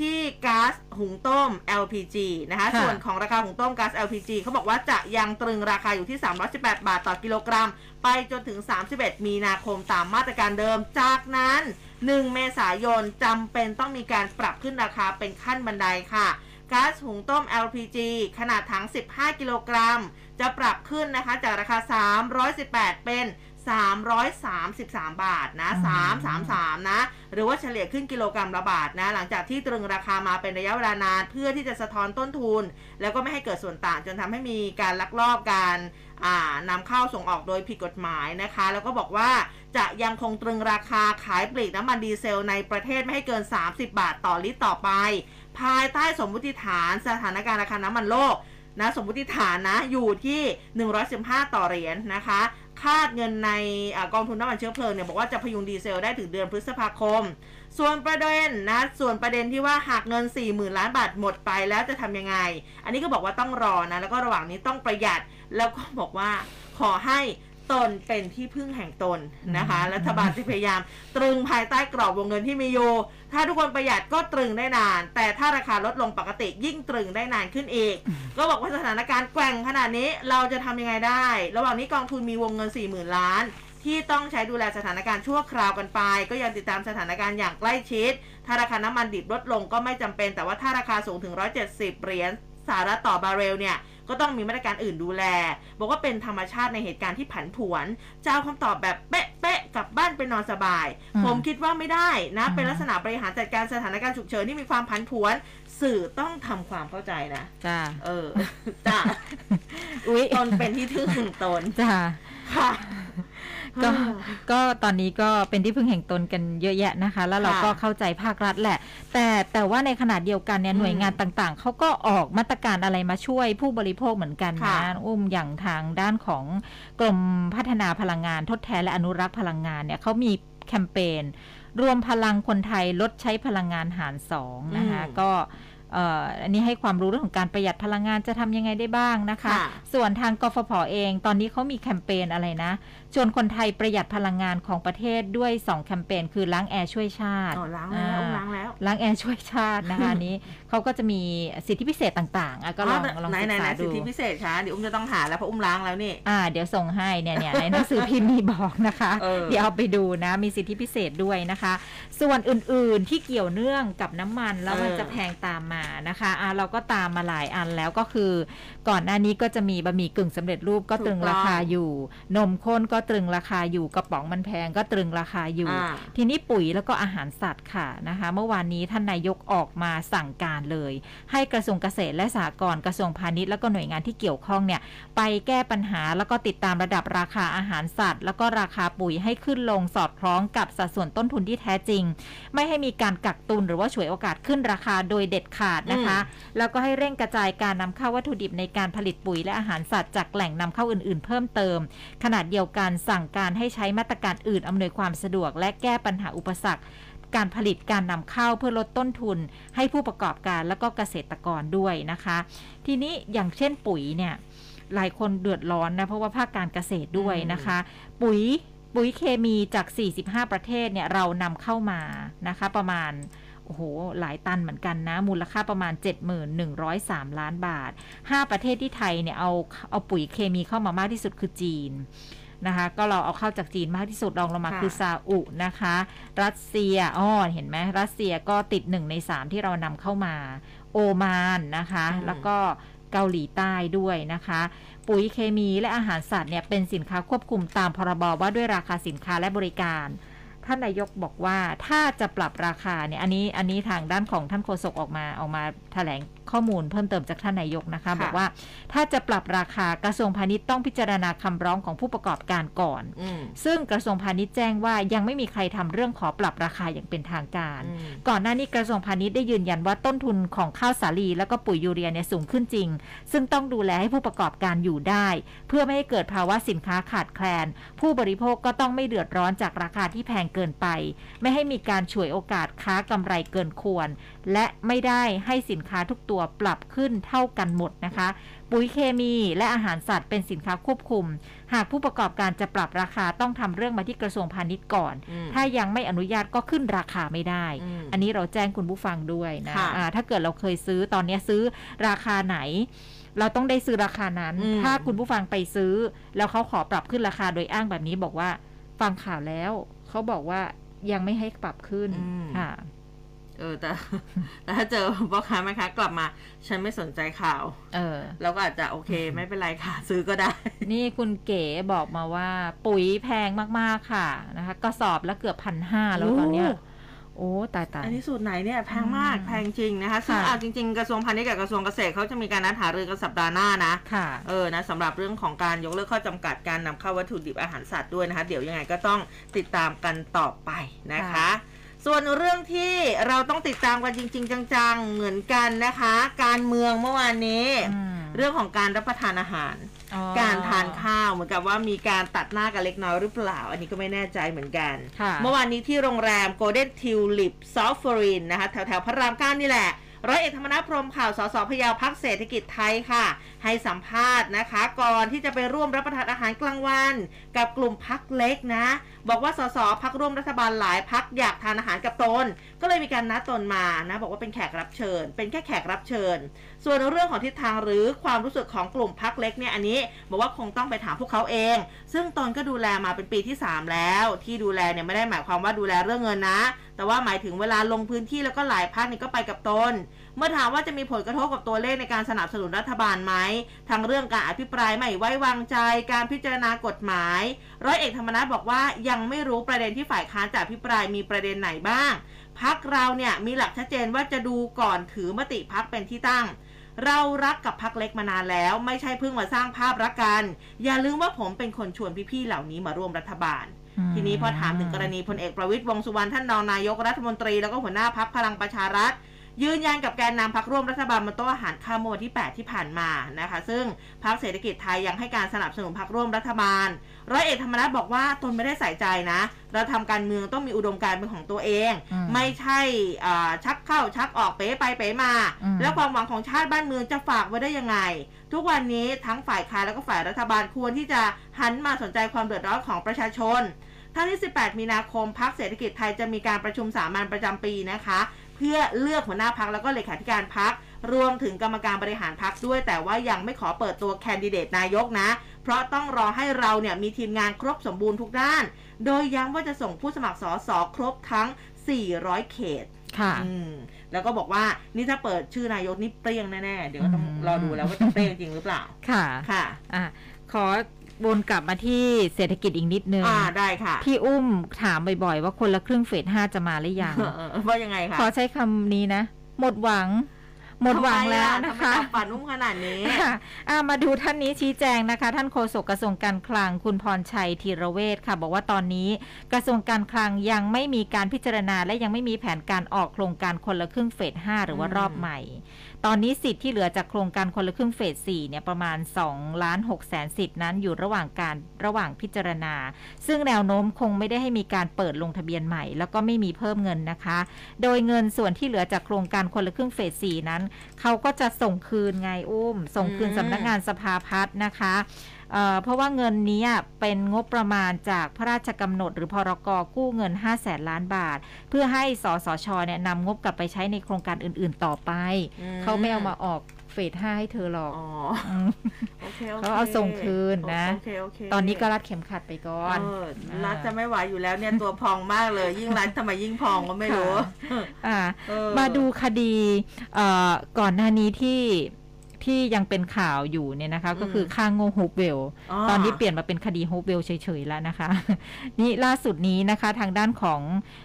ที่ก๊าซหุงต้ม LPG นะคะค่ะส่วนของราคาหุงต้มก๊าซ LPG เขาบอกว่าจะยังตรึงราคาอยู่ที่ 318 บาทต่อกิโลกรัม ไปจนถึง 31 มีนาคมตามมาตรการเดิม จากนั้น 1 เมษายนจำเป็นต้องมีการปรับขึ้นราคาเป็นขั้นบันไดค่ะก๊าซหุงต้ม LPG ขนาดถัง 15 กิโลกรัม จะปรับขึ้นนะคะจากราคา 318 เป็น 333 บาทนะ333 นะ หรือว่าเฉลี่ยขึ้นกิโลกรัมละบาทนะ หลังจากที่ตรึงราคามาเป็นระยะเวลานาน เพื่อที่จะสะท้อนต้นทุน แล้วก็ไม่ให้เกิดส่วนต่างจนทำให้มีการลักลอบการอ่านำเข้าส่งออกโดยผิดกฎหมายนะคะ แล้วก็บอกว่าจะยังคงตรึงราคาขายปลีกน้ำมันดีเซลในประเทศไม่ให้เกิน 30 บาทต่อลิตรต่อไป ภายใต้สมมติฐานสถานการณ์ราคาน้ำมันโลกนะสมมติฐานนะอยู่ที่ 115 ต่อเหรียญนะคะ คาดเงินในอากองทุนน้ำมันเชื้อเพลิงเนี่ยบอกว่าจะพยุงดีเซลได้ถึงเดือนพฤษภาคม ส่วนประเด็นนะส่วนประเด็นที่ว่าหากเงิน 40,000 ล้านบาทหมดไปแล้วจะทำยังไง อันนี้ก็บอกว่าต้องรอนะแล้วก็ระหว่างนี้ต้องประหยัดแล้วก็บอกว่าขอให้ตนเป็นที่พึ่งแห่งตนนะคะ รัฐบาลจะพยายามตรึงภายใต้กรอบวงเงินที่มีอยู่ ถ้าทุกคนประหยัดก็ตรึงได้นาน แต่ถ้าราคาลดลงปกติยิ่งตรึงได้นานขึ้นอีก ก็บอกว่าสถานการณ์แกว่งขนาดนี้เราจะทำยังไงได้ ระหว่างนี้กองทุนมีวงเงิน 40,000 ล้าน ที่ต้องใช้ดูแลสถานการณ์ชั่วคราวกันไป ก็ยังติดตามสถานการณ์อย่างใกล้ชิด ถ้าราคาน้ำมันดิบลดลงก็ไม่จำเป็น แต่ว่าถ้าราคาสูงถึง 170 เหรียญ สหรัฐต่อบาร์เรลเนี่ยก็ต้องมีมาตรการอื่นดูแล บอกว่าเป็นธรรมชาติในเหตุการณ์ที่ผันผวนจะเอาคำตอบแบบเป๊ะๆกลับบ้านไปนอนสบายอืมผมคิดว่าไม่ได้นะอืมเป็นลักษณะบริหารจัดการสถานการณ์ฉุกเฉินที่มีความผันผวน สื่อต้องทำความเข้าใจนะ จ้า เออ จ้ะอุ๊ยตนเป็นที่ทึ่งแห่งตน จ้า ค่ะ ก็ก็ตอนนี้ก็เป็นที่พึ่งแห่งตนกันเยอะแยะนะคะ แล้วเราค่ะก็เข้าใจภาครัฐแหละ แต่แต่ว่าในขณะเดียวกันเนี่ยอืมหน่วยงานต่างๆเขาก็ออกมาตรการอะไรมาช่วยผู้บริโภคเหมือนกันค่ะนะอุ้มอย่างทางด้านของกรมพัฒนาพลังงานทดแทนและอนุรักษ์พลังงานเนี่ยเขามีแคมเปญรวมพลังคนไทยลดใช้พลังงานหารสองนะคะอืมก็เอ่ออันนี้ให้ความรู้เรื่องของการประหยัดพลังงานจะทำยังไงได้บ้างนะคะค่ะส่วนทางกฟผเอง ตอนนี้เขามีแคมเปญอะไรนะ ชวนคนไทยประหยัดพลังงานของประเทศด้วย 2 แคมเปญคือล้างแอร์ช่วยชาติอ๋อล้างแล้วอ่ล้างแล้วล้างแอร์ช่วยชาตินะคะอันนี้เขาก็จะมีสิทธิพิเศษต่างๆอะก็ลองลองไหนศึกไหนไหนษาสิดูทธิพิเศษคะเดี๋ยวอุ้มจะต้องหาแล้วเพราะอุ้มล้างแล้วนี่อ่าเดี๋ยวส่งให้เนี่ยเนี่ยในหนังสือพิมพ์มีบอกนะคะเออเดี๋ยวเอาไปดูนะมีสิทธิพิเศษด้วยนะคะ ส่วนอื่นๆที่เกี่ยวเนื่องกับน้ำมันแล้วมันเออจะแพงตามมานะคะอ่าเราก็ตามมาหลายอันแล้วก็คือ ก่อนหน้านี้ก็จะมีบะหมี่กึ่งสำเร็จรูปก็ตรึงราคาอยู่ นมข้นก็ตรึงราคาอยู่กระป๋องมันแพงก็ตรึงราคาอยู่อ่าทีนี้ปุ๋ยแล้วก็อาหารสัตว์ค่ะนะคะ เมื่อวานนี้ท่านนายกออกมาสั่งการเลย ให้กระทรวงเกษตรและสหกรณ์กระทรวงพาณิชย์แล้วก็หน่วยงานที่เกี่ยวข้องเนี่ยไปแก้ปัญหาแล้วก็ติดตามระดับราคาอาหารสัตว์ แล้วก็ราคาปุ๋ยให้ขึ้นลงสอดคล้องกับสัดส่วนต้นทุนที่แท้จริง ไม่ให้มีการกักตุนหรือว่าฉวยโอกาสขึ้นราคาโดยเด็ดขาดนะคะ แล้วก็ให้เร่งกระจายการนำเข้าวัตถุดิบในการผลิตปุ๋ยและอาหารสัตว์จากแหล่งนำเข้าอื่น ๆ เพิ่มเติมขนาดเดียวกันสั่งการให้ใช้มาตรการอื่นอำนวยความสะดวก และแก้ปัญหาอุปสรรค การผลิตการนำเข้าเพื่อลดต้นทุน ให้ผู้ประกอบการและก็เกษตรกรด้วยนะคะ ทีนี้อย่างเช่นปุ๋ยเนี่ยหลายคนเดือดร้อนนะเพราะว่าภาคการเกษตรด้วยนะคะ ปุ๋ยปุ๋ยเคมีจาก 45 ประเทศเนี่ยเรานำเข้ามานะคะประมาณโอ้โห หลายตันเหมือนกันนะ มูลค่าประมาณ 71,103 ล้านบาท 5 ประเทศที่ไทยเนี่ยเอาเอาปุ๋ยเคมีเข้ามามากที่สุดคือจีน นะคะ ก็เราเอาเข้าจากจีนมากที่สุดรองลงมาค่ะคือซาอุนะคะ รัสเซียอ้อเห็นไหมรัสเซียก็ติด1ใน3ที่เรานำเข้ามา โอมานนะคะอืมแล้วก็เกาหลีใต้ด้วยนะคะ ปุ๋ยเคมีและอาหารสัตว์เนี่ยเป็นสินค้าควบคุมตามพรบว่าด้วยราคาสินค้าและบริการ ท่านนายกบอกว่าถ้าจะปรับราคาเนี่ยอันนี้อันนี้ทางด้านของท่านโฆษกออกมาออกมาแถลงข้อมูลเพิ่มเติมจากท่านนายกนะคะค่ะบอกว่าถ้าจะปรับราคากระทรวงพาณิชย์ต้องพิจารณาคำร้องของผู้ประกอบการก่อนอืมซึ่งกระทรวงพาณิชย์แจ้งว่ายังไม่มีใครทำเรื่องขอปรับราคาอย่างเป็นทางการอืมก่อนหน้านี้กระทรวงพาณิชย์ได้ยืนยันว่าต้นทุนของข้าวสาลี แล้วก็ปุ๋ยยูเรียเนี่ยสูงขึ้นจริง ซึ่งต้องดูแลให้ผู้ประกอบการอยู่ได้ เพื่อไม่ให้เกิดภาวะสินค้าขาดแคลน ผู้บริโภคก็ต้องไม่เดือดร้อนจากราคาที่แพงเกินไป ไม่ให้มีการฉวยโอกาสค้ากำไรเกินควร และไม่ได้ให้สินค้าทุกตัวปรับขึ้นเท่ากันหมดนะคะ ปุ๋ยเคมีและอาหารสัตว์เป็นสินค้าควบคุม หากผู้ประกอบการจะปรับราคาต้องทำเรื่องมาที่กระทรวงพาณิชย์ก่อนอืมถ้ายังไม่อนุญาตก็ขึ้นราคาไม่ได้อืมอันนี้เราแจ้งคุณผู้ฟังด้วยนะค่ะอ่าถ้าเกิดเราเคยซื้อตอนเนี้ยซื้อราคาไหนเราต้องได้ซื้อราคานั้นอืมถ้าคุณผู้ฟังไปซื้อ แล้วเขาขอปรับขึ้นราคาโดยอ้างแบบนี้บอกว่า ฟังข่าวแล้ว เขาบอกว่ายังไม่ให้ปรับขึ้นค่ะเออแต่แต่ถ้าเจอพ่อค้าแม่ค้ากลับมา ฉันไม่สนใจข่าว เออเราก็อาจจะโอเค ไม่เป็นไรค่ะ ซื้อก็ได้ นี่คุณเก๋บอกมาว่า ปุ๋ยแพงมากๆค่ะนะคะกระสอบละเกือบพันห้าแล้วตอนเนี้ยโอ้ตายตายอันนี้สูตรไหนเนี่ยแพงมากอืมแพงจริงนะคะซึ่งค่ะเอาจริงๆกระทรวงพาณิชย์กับกระทรวงเกษตรเขาจะมีการนัดหารือกันสัปดาห์หน้านะค่ะเออนะสำหรับเรื่องของการยกเลิกข้อจำกัดการนำเข้าวัตถุดิบอาหารสัตว์ด้วยนะคะเดี๋ยวยังไงก็ต้องติดตามกันต่อไปนะคะค่ะส่วนเรื่องที่เราต้องติดตามกันจริง ๆ จัง ๆ เหมือนกันนะคะ การเมืองเมื่อวานนี้อืมเรื่องของการรับประทานอาหารอ๋อ การทานข้าวเหมือนกับว่ามีการตัดหน้ากันเล็กน้อยหรือเปล่า อันนี้ก็ไม่แน่ใจเหมือนกันค่ะเมื่อวานนี้ที่โรงแรม Golden Tulip s o f r i n นะคะแถวแถวๆพระรามเก้านี่แหละร้อยเอกธรรมนัฐพรหมข่าวสสพยาวพักเศรษฐกิจไทยค่ะ ให้สัมภาษณ์นะคะ ก่อนที่จะไปร่วมรับประทานอาหารกลางวัน กับกลุ่มพักเล็กนะ บอกว่าสสพักร่วมรัฐบาลหลายพักอยากทานอาหารกับตน ก็เลยมีการนัดตนมานะ บอกว่าเป็นแขกรับเชิญ เป็นแค่แขกรับเชิญ ส่วนเรื่องของทิศทางหรือความรู้สึกของกลุ่มพักเล็กเนี่ยอันนี้ บอกว่าคงต้องไปถามพวกเขาเอง ซึ่งตนก็ดูแลมาเป็นปีที่ 3 แล้ว ที่ดูแลเนี่ยไม่ได้หมายความว่าดูแลเรื่องเงินนะ แต่ว่าหมายถึงเวลาลงพื้นที่แล้วก็หลายพักนี่ก็ไปกับตน เมื่อถามว่าจะมีผลกระทบกับตัวเลขในการสนับสนุนรัฐบาลไหมทางเรื่องการอภิปรายไม่ไว้วางใจ การพิจารณากฎหมาย ร้อยเอกธรรมนัฐบอกว่ายังไม่รู้ประเด็นที่ฝ่ายค้านจะอภิปรายมีประเด็นไหนบ้างพักเราเนี่ยมีหลักชัดเจนว่าจะดูก่อนถือมติพักเป็นที่ตั้ง เรารักกับพักเล็กมานานแล้ว ไม่ใช่เพิ่งมาสร้างภาพรักกัน อย่าลืมว่าผมเป็นคนชวนพี่ๆเหล่านี้มาร่วมรัฐบาล ทีนี้พอถามถึงกรณีพลเอกประวิตยวงษ์สุวรรณท่านรองนายกรัฐมนตรีแล้วก็หัวหน้าพักพลังประชารัฐ ยืนยันกับแกนนำพักร่วมรัฐบาลบนโต๊ะอาหารข้ามเมื่อวันที่ 8 ที่ผ่านมานะคะ ซึ่งพักเศรษฐกิจไทยยังให้การสนับสนุนพักร่วมรัฐบาล ร้อยเอกธรรมนัฐบอกว่าตนไม่ได้ใส่ใจนะ เราทำการเมืองต้องมีอุดมการณ์เป็นของตัวเองอืมไม่ใช่อ่าชักเข้าชักออกเป๋ไปเป๋มาอืมแล้วความหวังของชาติบ้านเมืองจะฝากไว้ได้ยังไง ทุกวันนี้ทั้งฝ่ายค้านแล้วก็ฝ่ายรัฐบาลควรที่จะหันมาสนใจความเดือดร้อนของประชาชนทั้งที่ 18 มีนาคมพักเศรษฐกิจไทยจะมีการประชุมสามัญประจำปีนะคะเพื่อเลือกหัวหน้าพักแล้วก็เลขาธิการพักรวมถึงกรรมการบริหารพักด้วย แต่ว่ายังไม่ขอเปิดตัวแคนดิเดตนายกนะ เพราะต้องรอให้เราเนี่ยมีทีมงานครบสมบูรณ์ทุกด้าน โดยย้ำว่าจะส่งผู้สมัครสอสอครบทั้ง 400 เขตค่ะอืมแล้วก็บอกว่านี่ถ้าเปิดชื่อนายกนี่เปรี้ยงแน่ๆ เดี๋ยวก็ต้องอืมรอดูแล้วว่าจะเปรี้ยงจริงหรือเปล่า ค่ะ ค่ะ อะ ขอ วนกลับมาที่เศรษฐกิจอีกนิดนึงอ่าได้ค่ะ พี่อุ้มถามบ่อยๆว่าคนละครึ่งเฟสห้าจะมาหรือยังเออเออว่ายังไงคะขอใช้คำนี้นะ หมดหวังหมดหวังแล้วนะทำไมคะอ่ทำไมฝันนุ่มขนาดนี้ค่ะอะมาดูท่านนี้ชี้แจงนะคะ ท่านโฆษกกระทรวงการคลังคุณพรชัยธีรเวชค่ะ บอกว่าตอนนี้กระทรวงการคลังยังไม่มีการพิจารณา และยังไม่มีแผนการออกโครงการคนละครึ่งเฟส 5 หรือว่าอืมรอบใหม่ ตอนนี้สิทธิ์ที่เหลือจากโครงการคนละครึ่งเฟส4เนี่ยประมาณ2ล้าน6แสนสิทธิ์นั้นอยู่ระหว่างการระหว่างพิจารณา ซึ่งแนวโน้มคงไม่ได้ให้มีการเปิดลงทะเบียนใหม่ แล้วก็ไม่มีเพิ่มเงินนะคะ โดยเงินส่วนที่เหลือจากโครงการคนละครึ่งเฟส4นั้น เขาก็จะส่งคืนไงอุ้ม ส่งคืนอืมสำนักงานสภาพัฒน์นะคะ เอ่อเพราะว่าเงินนี้อะเป็นงบประมาณจากพระราชกำหนด หรือพรกกู้เงิน 5 0 0แสนล้านบาท เพื่อให้สสชเนี่ยนำงบกลับไปใช้ในโครงการอื่นๆต่อไปอืมเขาไม่เอามาออกเฟสห้าให้เธอหรอกอ๋อมโอเคโอเคเขาเอาส่งคืนนะโอเคโอเคตอนนี้ก็รัดเข็มขัดไปก่อนเออรัดจะไม่ไหวอยู่แล้วเนี่ยตัวพองมากเลย ยิ่งรัดทำไมยิ่งพองก็ไม่รู้อ่าเออมาดูคดีเอ่อก่อนหน้านี้ที่ ที่ยังเป็นข่าวอยู่เนี่ยนะคะ ก็คือฆ่าโง่ฮูปเวลตอนนี้เปลี่ยนมาเป็นคดีโฮปเวลเฉยๆแล้วนะคะ นี่ล่าสุดนี้นะคะทางด้านของ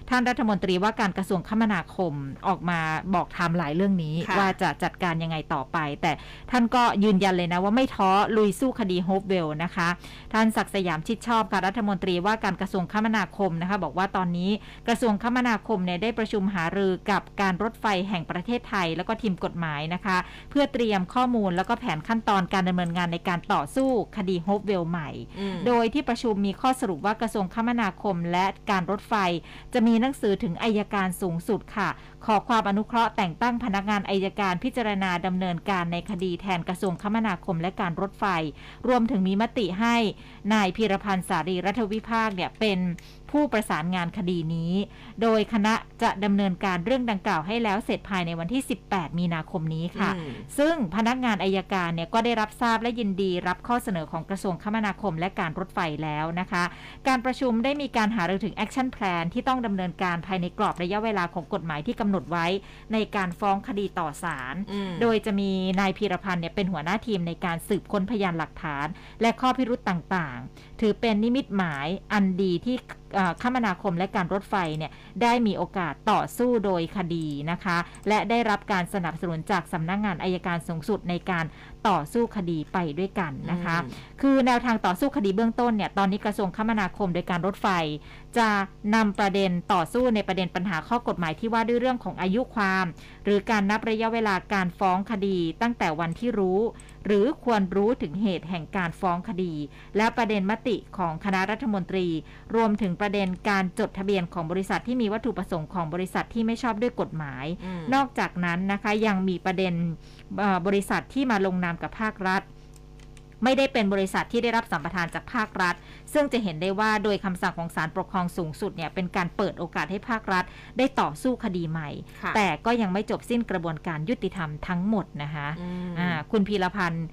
ท่านรัฐมนตรีว่าการกระทรวงคมนาคมออกมาบอกไทม์ไลน์เรื่องนี้ค่ะว่าจะจัดการยังไงต่อไป แต่ท่านก็ยืนยันเลยนะว่าไม่ท้อลุยสู้คดีโฮปเวลนะคะ ท่านศักดิ์สยามชิดชอบค่ะรัฐมนตรีว่าการกระทรวงคมนาคมนะคะ บอกว่าตอนนี้กระทรวงคมนาคมเนี่ยได้ประชุมหารือกับการรถไฟแห่งประเทศไทย แล้วก็ทีมกฎหมายนะคะ เพื่อเตรียมข้อมูล แล้วก็แผนขั้นตอนการดำเนินงานในการต่อสู้คดีโฮปเวลใหม่อืมโดยที่ประชุมมีข้อสรุปว่ากระทรวงคมนาคมและการรถไฟ จะมีหนังสือถึงอายการสูงสุดค่ะ ขอความอนุเคราะห์แต่งตั้งพนักงานอายการพิจารณาดำเนินการในคดีแทนกระทรวงคมนาคมและการรถไฟ รวมถึงมีมติให้นายพีรพันธ์สารีรัฐวิภาคเนี่ยเป็น ผู้ประสานงานคดีนี้ โดยคณะจะดำเนินการเรื่องดังกล่าวให้แล้วเสร็จภายในวันที่ 18 มีนาคมนี้ค่ะอืมซึ่งพนักงานอายการเนี่ยก็ได้รับทราบและยินดีรับข้อเสนอของกระทรวงคมนาคมและการรถไฟแล้วนะคะ การประชุมได้มีการหารือถึง action plan ที่ต้องดำเนินการภายในกรอบระยะเวลาของกฎหมายที่กำหนดไว้ในการฟ้องคดีต่อศาลอืมโดยจะมีนายพีระพันธุ์เนี่ยเป็นหัวหน้าทีมในการสืบค้นพยานหลักฐาน และข้อพิรุธต่างๆถือเป็นนิมิตหมายอันดีที่คมนาคมและการรถไฟเนี่ยได้มีโอกาสต่อสู้โดยคดีนะคะ และได้รับการสนับสนุนจากสำนักงานอัยการสูงสุดในการ ต่อสู้คดีไปด้วยกันนะคะอืมคือแนวทางต่อสู้คดีเบื้องต้นเนี่ยตอนนี้กระทรวงคมนาคมโดยการรถไฟ จะนำประเด็นต่อสู้ในประเด็นปัญหาข้อกฎหมายที่ว่าด้วยเรื่องของอายุความ หรือการนับระยะเวลาการฟ้องคดีตั้งแต่วันที่รู้ หรือควรรู้ถึงเหตุแห่งการฟ้องคดี และประเด็นมติของคณะรัฐมนตรี รวมถึงประเด็นการจดทะเบียนของบริษัทที่มีวัตถุประสงค์ของบริษัทที่ไม่ชอบด้วยกฎหมายอืมนอกจากนั้นนะคะยังมีประเด็นเอ่อ บริษัทที่มาลงนามกับภาครัฐ ไม่ได้เป็นบริษัทที่ได้รับสัมปทานจากภาครัฐ ซึ่งจะเห็นได้ว่าโดยคำสั่งของศาลปกครองสูงสุดเนี่ยเป็นการเปิดโอกาสให้ภาครัฐ ได้ต่อสู้คดีใหม่ค่ะแต่ก็ยังไม่จบสิ้นกระบวนการยุติธรรมทั้งหมดนะคะอืมอ่าคุณพีรพันธ์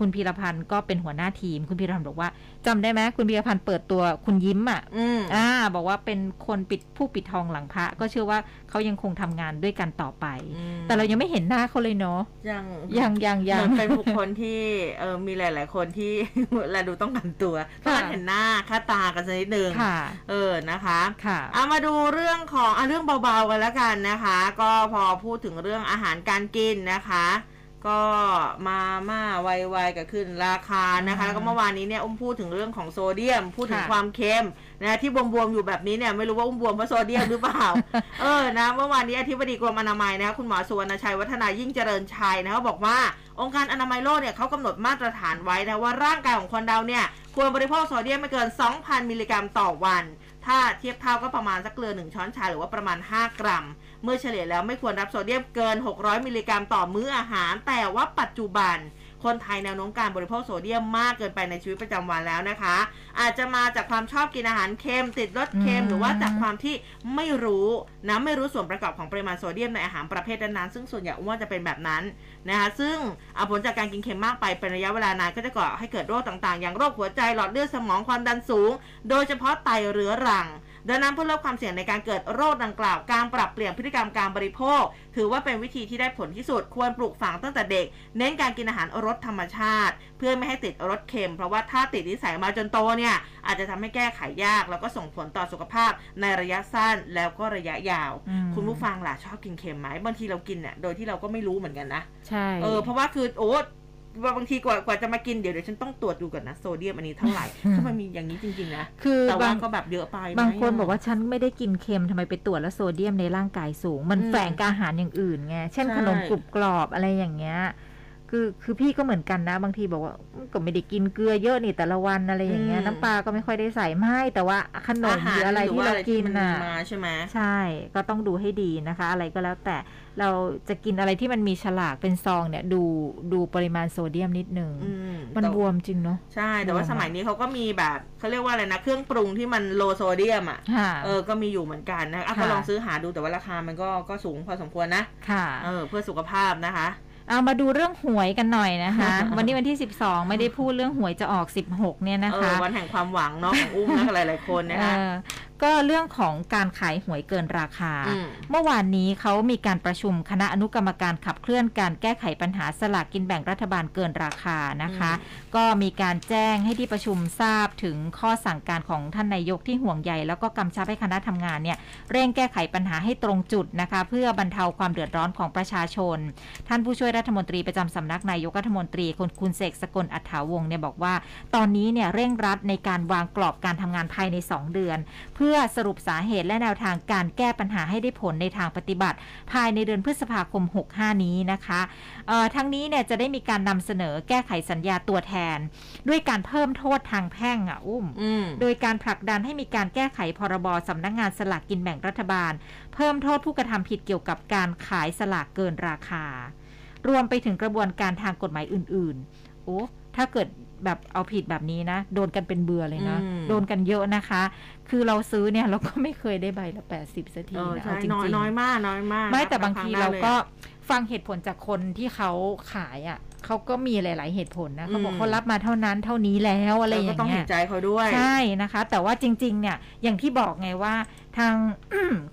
คุณพีรพันธ์ก็เป็นหัวหน้าทีม คุณพีรพันธ์บอกว่าจำได้ไหมคุณพีรพันธ์เปิดตัวคุณยิ้มอะอืมอ่า บอกว่าเป็นคนปิดผู้ปิดทองหลังพระก็เชื่อว่าเขายังคงทำงานด้วยกันต่อไปอืมแต่เรายังไม่เห็นหน้าเขาเลยเนาะยังยังยังเหยังมือนเป็นบุคคลที่เออมีหลาย ๆ คนที่แลดูต้องกันตัวต้องการเห็นหน้าค่าตากันสักนิดนึงค่ะเออนะคะค่ะเอามาดูเรื่องของอะเรื่องเบาๆกันแล้วกันนะคะ ก็พอพูดถึงเรื่องอาหารการกินนะคะ ก็มาม่าไวๆกับขึ้นราคานะคะอืมแล้วก็เมื่อวานนี้เนี่ยอุ้มพูดถึงเรื่องของโซเดียม พูดถึงค่ะความเค็มนะที่บวมๆอยู่แบบนี้เนี่ยไม่รู้ว่าอุ้มบวมเพราะโซเดียมหรือเปล่า เออนะเมื่อวานนี้อธิบดีกรมอนามัยนะคะคุณหมอสุวรรณชัยวัฒนายิ่งเจริญชัยนะคะบอกว่าองค์การอนามัยโลกเนี่ยเขากำหนดมาตรฐานไว้นะว่าร่างกายของคนเราเนี่ยควรบริโภคโซเดียมไม่เกิน 2,000 มิลลิกรัมต่อวัน ถ้าเทียบเท่าก็ประมาณสักเกลือ1ช้อนชาหรือว่าประมาณ 5 กรัม เมื่อเฉลี่ยแล้วไม่ควรรับโซเดียมเกิน 600 มิลลิกรัมต่อมื้ออาหาร แต่ว่าปัจจุบันคนไทยแนวโน้มการบริโภคโซเดียมมากเกินไปในชีวิตประจำวันแล้วนะคะ อาจจะมาจากความชอบกินอาหารเค็มติดรสเค็มหรือว่าจากความที่ไม่รู้นะไม่รู้ส่วนประกอบของปริมาณโซเดียมในอาหารประเภทนั้นๆซึ่งส่วนใหญ่ว่าจะเป็นแบบนั้นนะคะซึ่งอผลจากการกินเค็มมากไปเป็นระยะเวลานานก็จะก่อให้เกิดโรคต่างๆ อย่างโรคหัวใจหลอดเลือดสมองความดันสูง โดยเฉพาะไตเรื้อรัง ดังนั้นเพื่อลดความเสี่ยงในการเกิดโรคดังกล่าว การปรับเปลี่ยนพฤติกรรมการบริโภค ถือว่าเป็นวิธีที่ได้ผลที่สุด ควรปลูกฝังตั้งแต่เด็ก เน้นการกินอาหารรสธรรมชาติ เพื่อไม่ให้ติดรสเค็ม เพราะว่าถ้าติดนิสัยมาจนโตเนี่ยอาจจะทำให้แก้ไขยาก แล้วก็ส่งผลต่อสุขภาพในระยะสั้นแล้วก็ระยะยาวอืมคุณผู้ฟังล่ะชอบกินเค็มไหมบางทีเรากินเนี่ยโดยที่เราก็ไม่รู้เหมือนกันนะใช่เออเพราะว่าคือโอ้ บางทีกว่ากว่าจะมากินเดี๋ยวเดี๋ยวฉันต้องตรวจดูก่อนนะโซเดียมอันนี้เท่าไหร่อืมคือมันมีอย่างนี้จริงๆนะคือแต่ว่าบางก็แบบเยอะไปไหมบางคนะบอกว่าฉันไม่ได้กินเค็มทำไมไปตรวจแล้วโซเดียมในร่างกายสูง มันอืมแฝงกับอาหารอย่างอื่นไงเช่นใช่ขนมกรุบกรอบอะไรอย่างเงี้ย คือคือพี่ก็เหมือนกันนะ บางทีบอกว่าอืมก็ไม่ได้กินเกลือเยอะนี่แต่ละวันอะไรอย่างเงี้ยอืมน้ำปลาก็ไม่ค่อยได้ใส่ไม่แต่ว่าขนมหรืออะไรที่เรากินมันน่ะมาใช่ไหมใช่ ก็ต้องดูให้ดีนะคะ อะไรก็แล้วแต่เราจะกินอะไรที่มันมีฉลากเป็นซองเนี่ย ดูดูปริมาณโซเดียมนิดนึงอืมมันแต่บวมจริงเนาะใช่ แต่ว่าบวมสมัยนี้เขาก็มีแบบเขาเรียกว่าอะไรนะ เครื่องปรุงที่มันโลโซเดียมอะค่ะเออก็มีอยู่เหมือนกันนะอะค่ะก็ลองซื้อหาดูแต่ว่าราคามันก็ก็สูงพอสมควรนะค่ะเออเพื่อสุขภาพนะคะ เอามาดูเรื่องหวยกันหน่อยนะคะ วันนี้วันที่ 12 ไม่ได้พูดเรื่องหวยจะออก 16 เนี่ยนะเอคะอวันแห่งความหวังเนาะของอุ้มและหลายๆคนนะคะเออ ก็เรื่องของการขายหวยเกินราคาอืมเมื่อวานนี้เขามีการประชุมคณะอนุกรรมการขับเคลื่อนการแก้ไขปัญหาสลากกินแบ่งรัฐบาลเกินราคานะคะ ก็มีการแจ้งให้ที่ประชุมทราบถึงข้อสั่งการของท่านนายกที่ห่วงใยแล้วก็กำชับให้คณะทำงานเนี่ยเร่งแก้ไขปัญหาให้ตรงจุดนะคะ เพื่อบรรเทาความเดือดร้อนของประชาชน ท่านผู้ช่วยรัฐมนตรีประจำสำนักนายกรัฐมนตรีคุณคุณเสกสกลอัฏฐาวงศ์เนี่ยบอกว่า ตอนนี้เนี่ยเร่งรัดในการวางกรอบการทำงานภายใน 2 เดือน เพื่อสรุปสาเหตุและแนวทางการแก้ปัญหาให้ได้ผลในทางปฏิบัติ ภายในเดือนพฤษภาคม 65 นี้นะคะเอ่อทั้งนี้เนี่ยจะได้มีการนำเสนอแก้ไขสัญญาตัวแทน ด้วยการเพิ่มโทษทางแพ่งอะอุ้มอืมโดยการผลักดันให้มีการแก้ไขพรบสำนักงานสลากกินแบ่งรัฐบาล เพิ่มโทษผู้กระทำผิดเกี่ยวกับการขายสลากเกินราคา รวมไปถึงกระบวนการทางกฎหมายอื่น ๆ โอ้ถ้าเกิด แบบเอาผิดแบบนี้นะ โดนกันเป็นเบื่อเลยนะอืมโดนกันเยอะนะคะ คือเราซื้อเนี่ยเราก็ไม่เคยได้ใบละแปดสิบสักทีเออนะใช่เอาจริงน้อยๆน้อยมากน้อยมาก ไม่แต่บางทีฟัได้เราลยก็ฟังเหตุผลจากคนที่เขาขายอะเขาก็มีหลาย ๆ เหตุผลนะเขาบอกอืมเขารับมาเท่านั้นเท่านี้แล้วอะไรอเราก็ย่างต้องเงี้เห็ยนใจเขาด้วยใช่นะคะ แต่ว่าจริง ๆ เนี่ยอย่างที่บอกไงว่าทาง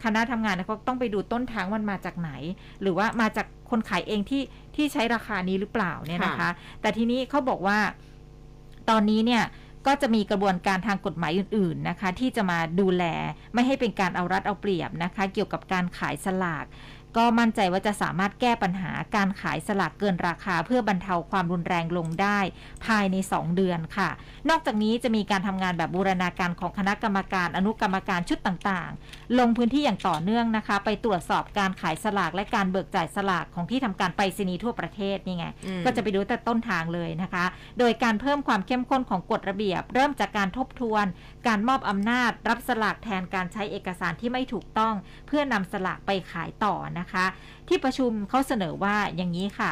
คณะทำงานเนี่ยเขาต้องไปดูต้นทางมันมาจากไหน หรือว่ามาจากคนขายเองที่ที่ใช้ราคานี้หรือเปล่าเนี่ยนะคะค่ะแต่ทีนี้เขาบอกว่า ตอนนี้เนี่ยก็จะมีกระบวนการทางกฎหมายอื่น ๆนะคะ ที่จะมาดูแลไม่ให้เป็นการเอารัดเอาเปรียบนะคะ เกี่ยวกับการขายสลาก ก็มั่นใจว่าจะสามารถแก้ปัญหาการขายสลากเกินราคา เพื่อบรรเทาความรุนแรงลงได้ ภายใน 2 เดือนค่ะ นอกจากนี้จะมีการทำงานแบบบูรณาการของคณะกรรมการอนุกรรมการชุดต่างๆ ลงพื้นที่อย่างต่อเนื่องนะคะ ไปตรวจสอบการขายสลากและการเบิกจ่ายสลากของที่ทำการไปรษณีย์ทั่วประเทศนี่ไงอืมก็จะไปดูแต่ต้นทางเลยนะคะ โดยการเพิ่มความเข้มข้นของกฎระเบียบ เริ่มจากการทบทวนการมอบอำนาจรับสลากแทนการใช้เอกสารที่ไม่ถูกต้อง เพื่อนำสลากไปขายต่อนะคะ ที่ประชุมเขาเสนอว่าอย่างนี้ค่ะ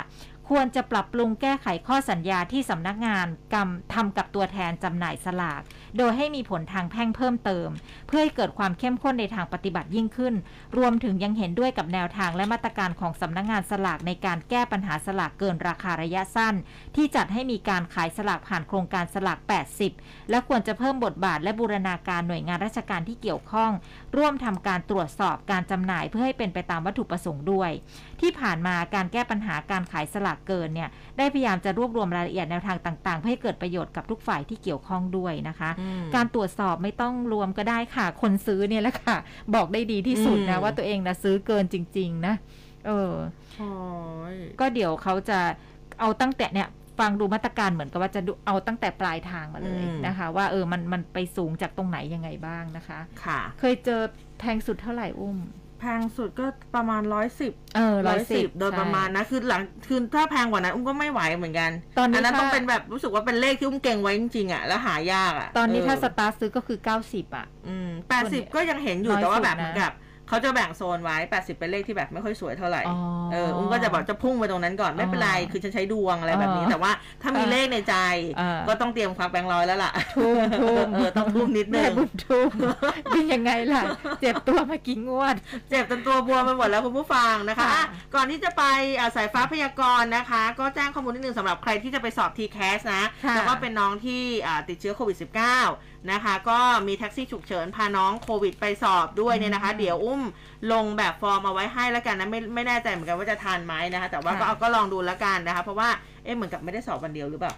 ควรจะปรับปรุงแก้ไขข้อสัญญาที่สำนักงานกำทำกับตัวแทนจำหน่ายสลาก โดยให้มีผลทางแพ่งเพิ่มเติม เพื่อให้เกิดความเข้มข้นในทางปฏิบัติยิ่งขึ้น รวมถึงยังเห็นด้วยกับแนวทางและมาตรการของสำนักงานสลากในการแก้ปัญหาสลากเกินราคาระยะสั้น ที่จัดให้มีการขายสลากผ่านโครงการสลาก 80 และควรจะเพิ่มบทบาทและบูรณาการหน่วยงานราชการที่เกี่ยวข้อง ร่วมทำการตรวจสอบการจำหน่ายเพื่อให้เป็นไปตามวัตถุประสงค์ด้วย ที่ผ่านมาการแก้ปัญหาการขายสลากเกินเนี่ยได้พยายามจะรวบรวมรายละเอียดแนวทางต่างๆ เพื่อให้เกิดประโยชน์กับทุกฝ่ายที่เกี่ยวข้องด้วยนะคะอืมการตรวจสอบไม่ต้องรวมก็ได้ค่ะ คนซื้อเนี่ยแหละค่ะ บอกได้ดีที่สุดนะอืมว่าตัวเองนะซื้อเกินจริง ๆ นะ เออโอ้ยก็เดี๋ยวเขาจะเอาตั้งแต่เนี่ยฟังดูมาตรการเหมือนกับว่าจะดูเอาตั้งแต่ปลายทางมาเลยอืมนะคะ ว่าเออมันมันไปสูงจากตรงไหนยังไงบ้างนะคะ ค่ะ เคยเจอแพงสุดเท่าไหร่อุ้ม แพงสุดก็ประมาณร้อยสิบเออร้ร้ออยยสิสิบบโดยประมาณนะ คือหลังคือถ้าแพงกว่านั้น อุ้มก็ไม่ไหวเหมือนกัน ตอนนี้นั้นถ้าต้องเป็นแบบรู้สึกว่าเป็นเลขที่อุ้มเก่งไว้จริงๆอะ แล้วหายากอะ ตอนนี้ถ้าเสตาร์ทซื้อก็คือ90อะ อืมแปดสิบก็ยังเห็นอยู่น้อยแต่ว่าสุดแบบนะเหมือนกับ เขาจะแบ่งโซนไว้แปดสิบเป็นเลขที่แบบไม่ค่อยสวยเท่าไหร่อ๋อเออ อุ้มก็จะบอกจะพุ่งไปตรงนั้นก่อนไม่เป็นไรอ๋อคือฉันใช้ดวงอะไรแบบนี้อ๋อแต่ว่าถ้ามีเออเลขในใจเออก็ต้องเตรียมควักแบงค์ร้อยแล้วล่ะ ทุ่มทุ่มเออต้องทุ่มนิดนึแม่งบุญทุ่มเป็นยังไงล่ะ เจ็บตัวมากี่งวด เจ็บจนตัวบวมไปหมดแล้วคุณผู้ฟังนะคะค่ะอะก่อนที่จะไปอะสายฟ้าพยากรณ์นะคะ ก็แจ้งข้อมูลนิดนึงสำหรับใครที่จะไปสอบ t c a s นะค่ะแล้วก็เป็นน้องที่อะติดเชื้อโควิด -19 นะคะ ก็มีแท็กซี่ฉุกเฉินพาน้องโควิดไปสอบด้วยเนี่ยนะคะ เดี๋ยวอุ้มลงแบบฟอร์มเอาไว้ให้แล้วกันนะไม่ไม่แน่ใจเหมือนกันว่าจะทันไหมนะคะ แต่ว่าก็ค่ะ เอาก็ลองดูแล้วกันนะคะ เพราะว่าเอ๊ะเหมือนกับไม่ได้สอบวันเดียวหรือเปล่า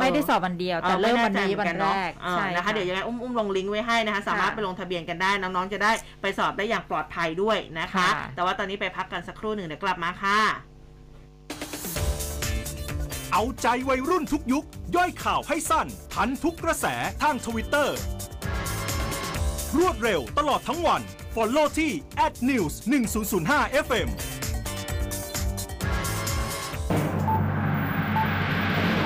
ไม่ได้สอบวันเดียว แต่เริ่มวันนี้วันแรกใช่ใช่นะคะเดี๋ยวยังไงอุ้มอุ้มลงลิงก์ไว้ให้นะคะ สามารถค่ะไปลงทะเบียนกันได้น้องๆจะได้ไปสอบได้อย่างปลอดภัยด้วยนะคะค่ะแต่ว่าตอนนี้ไปพักกันสักครู่หนึ่งเดี๋ยวกลับมาค่ะ เอาใจวัยรุ่นทุกยุค ย่อยข่าวให้สั้น ทันทุกกระแสทางทวิตเตอร์ รวดเร็วตลอดทั้งวัน Follow ที่ @news 1005 FM